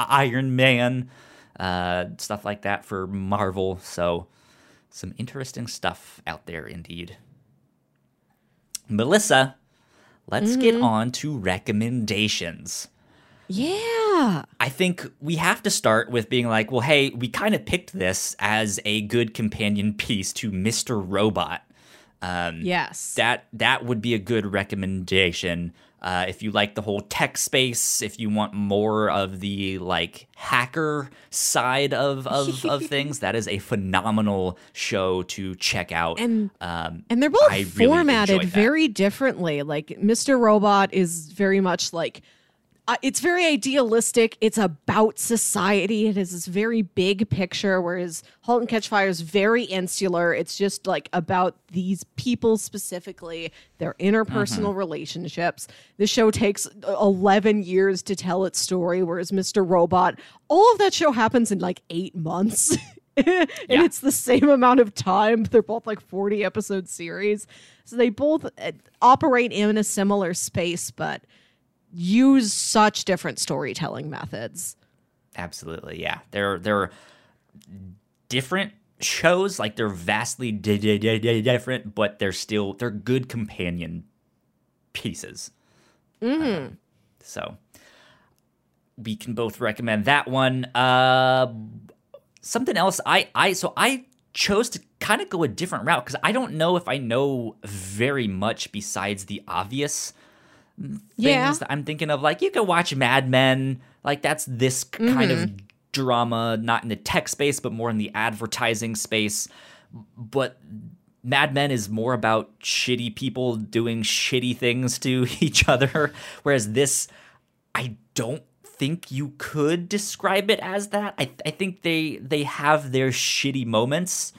B: Iron Man, uh, stuff like that for Marvel. So some interesting stuff out there indeed. Melissa, let's get on to recommendations.
A: yeah.
B: I think we have to start with being like, well, hey, we kind of picked this as a good companion piece to Mr. Robot. Um,
A: Yes.
B: That that would be a good recommendation. Uh, if you like the whole tech space, if you want more of the like hacker side of of, of things, that is a phenomenal show to check out.
A: And-
B: um,
A: And they're both
B: I
A: formatted
B: that.
A: very differently. Like Mr. Robot is very much like uh, it's very idealistic. It's about society. It has this very big picture, whereas *Halt and Catch Fire* is very insular. It's just like about these people specifically, their interpersonal
B: Mm-hmm.
A: relationships. The show takes uh, eleven years to tell its story, whereas *Mr. Robot*, all of that show happens in like eight months. and it's the same amount of time. They're both like 40 episode series. So they both uh, operate in a similar space, but use such different storytelling methods.
B: Absolutely, yeah. They're they're different shows, like they're vastly di- di- di- different, but they're still they're good companion pieces. Um, so we can both recommend that one. Uh, something else, I I so I chose to kind of go a different route because I don't know if I know very much besides the obvious things
A: Yeah.
B: that I'm thinking of. Like you could watch Mad Men, like that's this k- kind of mm-hmm. drama, not in the tech space, but more in the advertising space. But Mad Men is more about shitty people doing shitty things to each other, whereas this, I don't think you could describe it as that. I, I think they they have their shitty moments,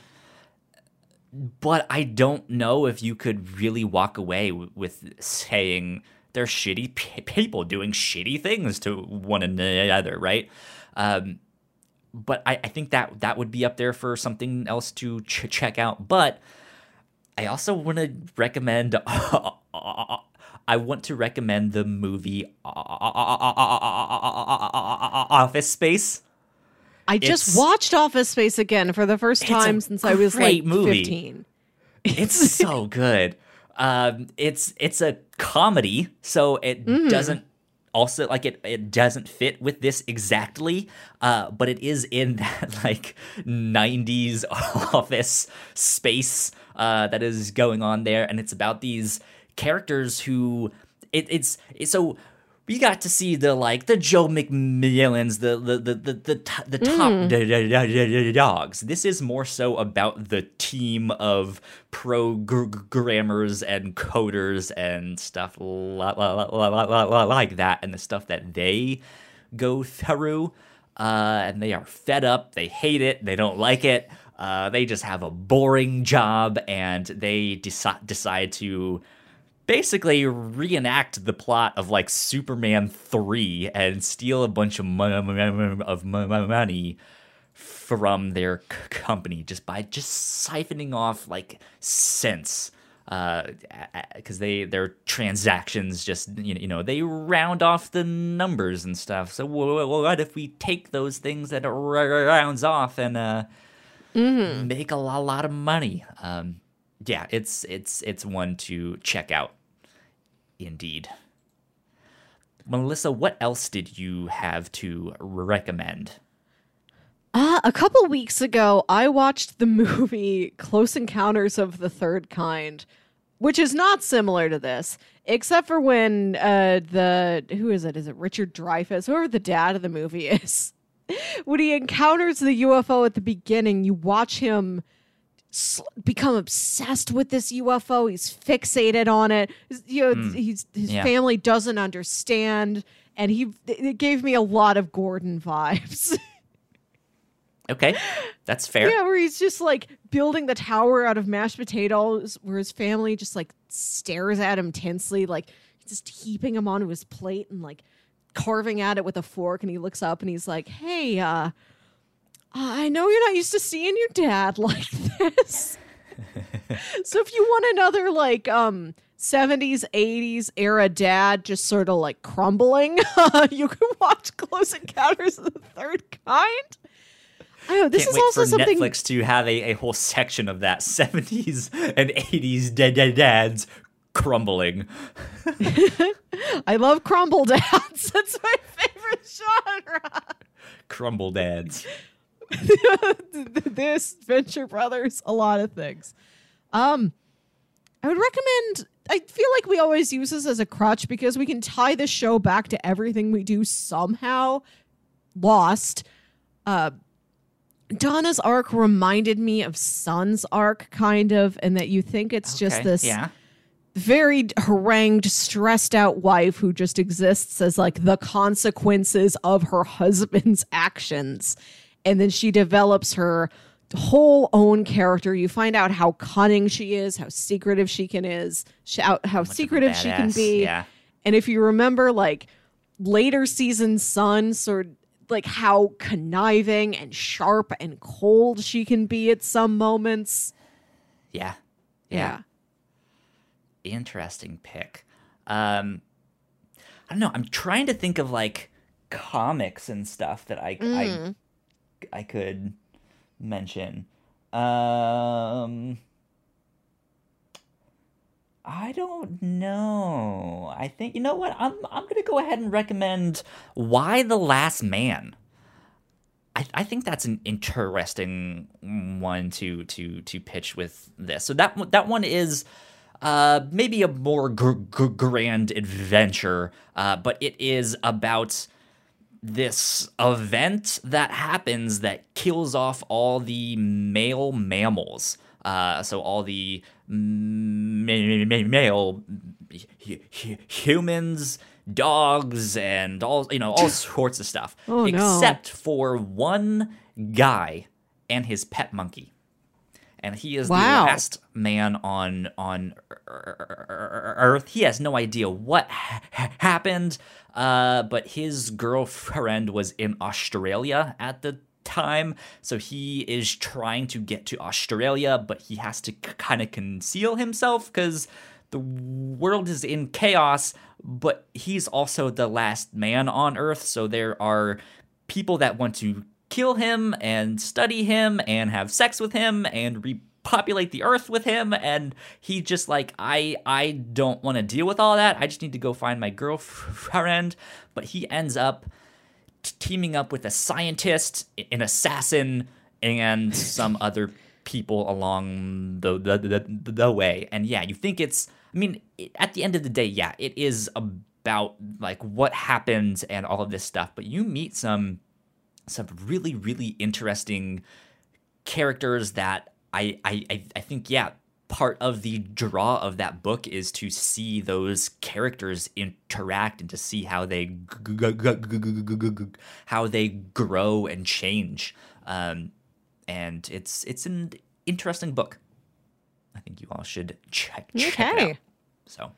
B: but I don't know if you could really walk away w- with saying they're shitty p- people doing shitty things to one another, right? Um, but I, I think that that would be up there for something else to ch- check out. But I also want to recommend. I want to recommend the movie Office Space.
A: I just
B: It's-
A: watched Office Space again for the first time since I was like
B: movie.
A: 15.
B: It's so good. Um, it's it's a comedy, so it doesn't also like it it doesn't fit with this exactly uh but it is in that like 90s office space uh that is going on there and it's about these characters who it, it's, it's so we got to see the like the Joe MacMillans, the the the the the, the top mm. dogs. This is more so about the team of programmers and coders and stuff like that, and the stuff that they go through. Uh, and they are fed up. They hate it. They don't like it. Uh, they just have a boring job, and they deci- decide to basically reenact the plot of like Superman 3 and steal a bunch of of money from their company just by just siphoning off like cents because uh, they their transactions just you know they round off the numbers and stuff. So what if we take those things that rounds off and uh, mm-hmm. make a lot, lot of money? Um, yeah, it's it's it's one to check out indeed. Melissa, what else did you have to recommend?
A: Uh, a couple weeks ago, I watched the movie Close Encounters of the Third Kind, which is not similar to this, except for when uh, the who is it? Is it Richard Dreyfuss, whoever the dad of the movie is? when he encounters the UFO at the beginning, you watch him become obsessed with this UFO. He's fixated on it. You know, mm. he's his yeah. family doesn't understand, and he it gave me a lot of Gordon vibes.
B: okay, that's fair.
A: Yeah, where he's just like building the tower out of mashed potatoes, where his family just like stares at him tensely, like just heaping him onto his plate and like carving at it with a fork, and he looks up and he's like, "Hey, uh." I know you're not used to seeing your dad like this. so if you want another like um 70s 80s era dad just sort of like crumbling, uh, you can watch Close Encounters of the Third Kind.
B: I know this Can't is also something Netflix to have a, a whole section of that 70s and 80s dead dead dads crumbling.
A: I love crumble dads. That's my favorite genre.
B: Crumble dads.
A: this Venture Brothers, a lot of things. Um, I would recommend. I feel like we always use this as a crutch because we can tie this show back to everything we do somehow. Lost. Uh, Donna's arc reminded me of Sun's arc, kind of, and that you think it's okay, just this
B: yeah.
A: very harangued, stressed out wife who just exists as like the consequences of her husband's actions and then she develops her whole own character. You find out how cunning she is, how secretive she can is, how, how secretive she can be.
B: Yeah.
A: And if you remember, like later season Sun, sort like how conniving and sharp and cold she can be at some moments.
B: Yeah.
A: Yeah.
B: yeah. Interesting pick. Um, I don't know. I'm trying to think of like comics and stuff that I, mm. I I could mention. Um, I don't know. I think you know what? I'm I'm gonna go ahead and recommend Y: The Last Man. I, I think that's an interesting one to to to pitch with this. So that that one is uh, maybe a more gr- gr- grand adventure, uh, but it is about this event that happens that kills off all the male mammals. Uh, so all the male humans, dogs, and all you know all sorts of stuff,
A: oh,
B: except
A: no.
B: for one guy and his pet monkey and he is
A: wow.
B: the last man on on Earth. He has no idea what ha- happened, uh, but his girlfriend was in Australia at the time, so he is trying to get to Australia, but he has to kind of conceal himself because the world is in chaos. But he's also the last man on Earth, so there are people that want to kill him and study him and have sex with him and repopulate the earth with him and he just like I I don't want to deal with all that. I just need to go find my girlfriend, but he ends up t- teaming up with a scientist, an assassin and some other people along the the, the the way. And yeah, you think it's I mean, at the end of the day, yeah, it is about like what happened and all of this stuff, but you meet some some really really interesting characters that I I I, think yeah part of the draw of that book is to see those characters interact and to see how they how they grow and change. Um, and it's it's an interesting book. I think you all should check, check it
A: Okay.
B: out. So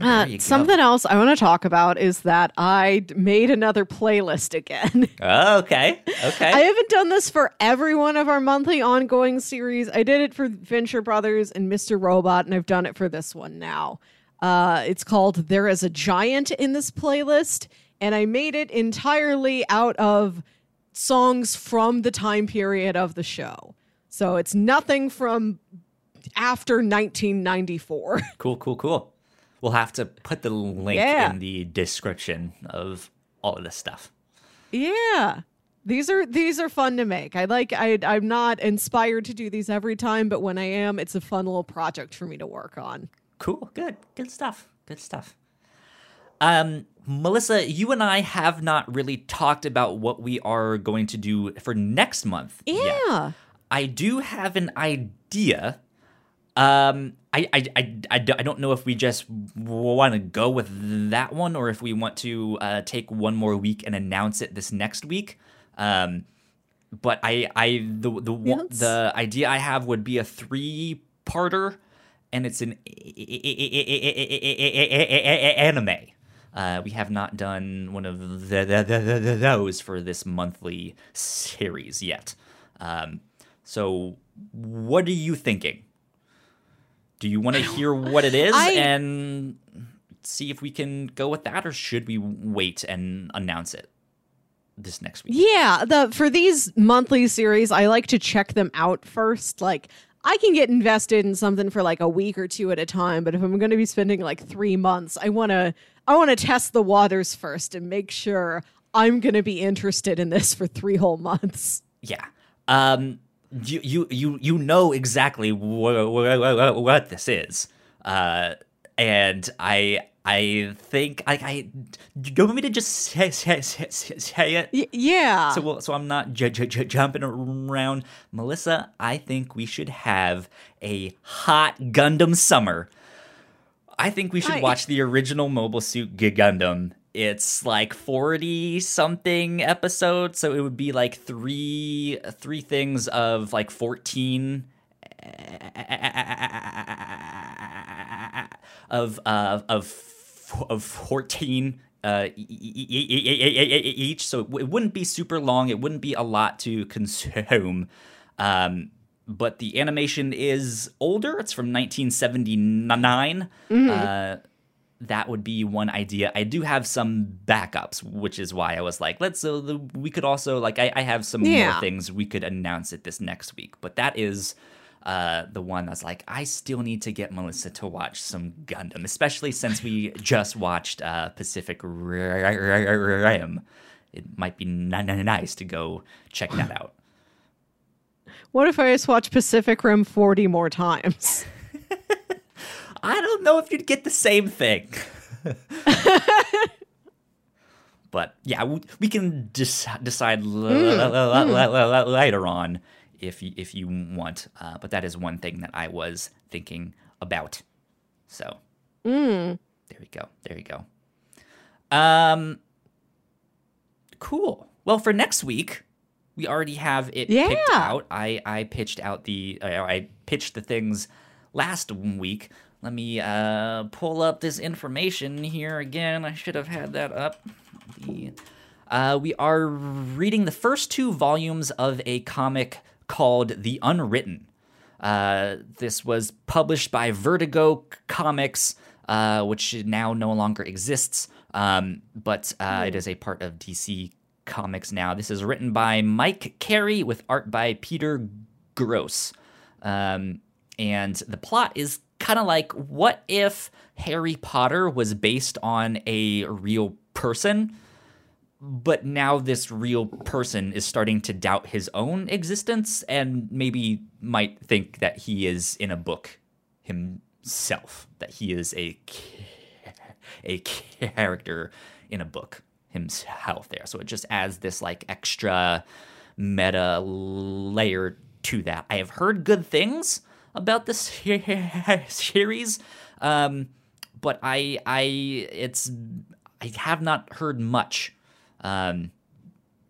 A: Uh,
B: you go.
A: something else I want to talk about is that I made another playlist again.
B: okay okay
A: I haven't done this for every one of our monthly ongoing series. I did it for Venture Brothers and Mr. Robot, and I've done it for this one now. Uh, it's called There is a Giant in this playlist, and I made it entirely out of songs from the time period of the show. So it's nothing from after 1994.
B: Cool, cool, cool. We'll have to put the link
A: Yeah.
B: in the description of all of this stuff.
A: Yeah. These are these are fun to make. I like I I'm not inspired to do these every time, but when I am, it's a fun little project for me to work on.
B: Cool, good, good stuff, good stuff. Um, Melissa, you and I have not really talked about what we are going to do for next month. yet.
A: Yeah.
B: I do have an idea. Um, I, I, I, I do- I don't know if we just want to go with that one or if we want to uh, take one more week and announce it this next week. Um, but I, I the the
A: Yes.
B: the idea I have would be a three parter, and it's an anime. Uh, we have not done one of the, the, the, the, those for this monthly series yet. Um, so, what are you thinking? Do you want to hear what it is
A: I-
B: and see if we can go with that, or should we wait and announce it this next week?
A: Yeah, the for these monthly series, I like to check them out first. Like I can get invested in something for like a week or two at a time, but if I'm going to be spending like 3 months, I want to I want to test the waters first and make sure I'm going to be interested in this for 3 whole months.
B: Yeah. Um, you you you you know exactly what what, what this is. Uh, and I I think I I do you want me to just say say, say, say it?
A: Y- yeah.
B: So well, so I'm not j- j- j- jumping around. Melissa, I think we should have a hot Gundam summer. I think we should
A: I-
B: watch the original Mobile Suit Gundam. It's like 40 something episodes, so it would be like three three things of like 14 of uh, of of 14 uh, each, so it wouldn't be super long. It wouldn't be a lot to consume. Um, but the animation is older. It's from 1979. Uh, that would be one idea. I do have some backups, which is why I was like, let's. Uh, the- we could also like I, I have some
A: Yeah.
B: more things we could announce it this next week. But that is uh, the one that's like I still need to get Melissa to watch some Gundam, especially since we just watched uh, Pacific Rim. It might be n- n- nice to go check that out.
A: what if I just watch Pacific Rim 40 more times?
B: I don't know if you'd get the same thing. but yeah, we, we can decide later on if you, if you want. Uh, but that is one thing that I was thinking about. So there we go. There you go. Um, cool. Well, for next week, we already have it picked out. I I pitched out the uh, I pitched the things last week. Let me uh, pull up this information here again. I should have had that up. The, uh, we are reading the first two volumes of a comic called The Unwritten. Uh, this was published by Vertigo Comics, uh, which now no longer exists, um, but uh, it is a part of DC Comics now. This is written by Mike Carey with art by Peter Gross. Um, and the plot is kind of like what if Harry Potter was based on a real person? but now this real person is starting to doubt his own existence and maybe might think that he is in a book himself, that he is a a character in a book himself there. So it just adds this like extra meta layer to that. I have heard good things about this series, um, but I I it's I have not heard much. Um,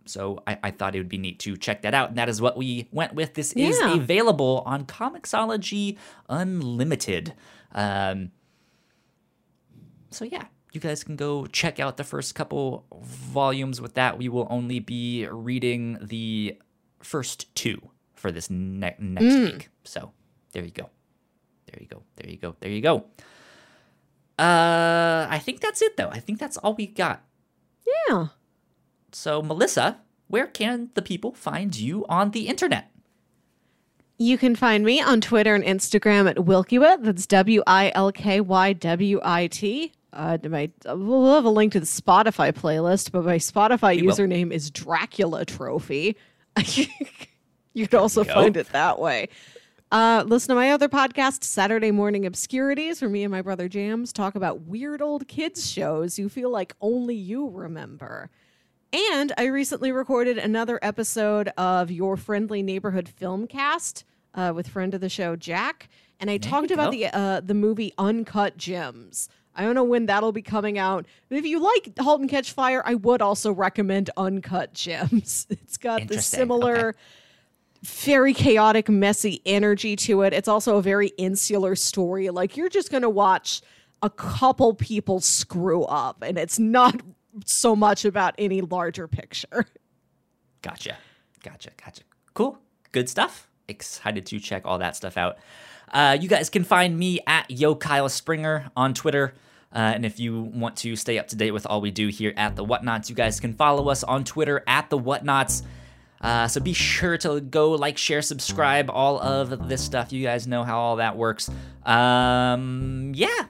B: so I, I, thought it would be neat to check that out. And that is what we went with. This yeah. is available on Comixology Unlimited. Um, so yeah, you guys can go check out the first couple volumes with that. We will only be reading the first two for this ne- next mm. week. So there you go. There you go. There you go. There you go. Uh, I think that's it though. I think that's all we got.
A: Yeah.
B: So Melissa, where can the people find you on the internet?
A: You can find me on Twitter and Instagram at Wilkywit. That's W I L K Y W I T. Uh, my, we'll have a link to the Spotify playlist, but my Spotify we username will. is Dracula Trophy. you can also find it that way. Uh, listen to my other podcast, Saturday Morning Obscurities, where me and my brother Jams talk about weird old kids shows you feel like only you remember. And I recently recorded another episode of Your Friendly Neighborhood Filmcast uh, with friend of the show Jack, and I there talked about the uh, the movie Uncut Gems. I don't know when that'll be coming out. But if you like *Halt and Catch Fire*, I would also recommend Uncut Gems. It's got the similar, okay. Very chaotic, messy energy to it. It's also a very insular story. Like you're just gonna watch a couple people screw up, and it's not so much about any larger picture.
B: Gotcha. Gotcha. Gotcha. Cool. Good stuff. Excited to check all that stuff out. Uh, you guys can find me at Yo Kyle Springer on Twitter. Uh, and if you want to stay up to date with all we do here at the Whatnauts, you guys can follow us on Twitter at the Whatnauts. Uh, so be sure to go like, share, subscribe, all of this stuff. You guys know how all that works. Um, yeah,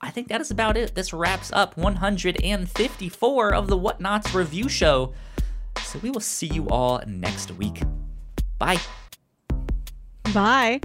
B: I think that is about it. This wraps up 154 of the Whatnauts review show. So we will see you all next week. Bye.
A: Bye.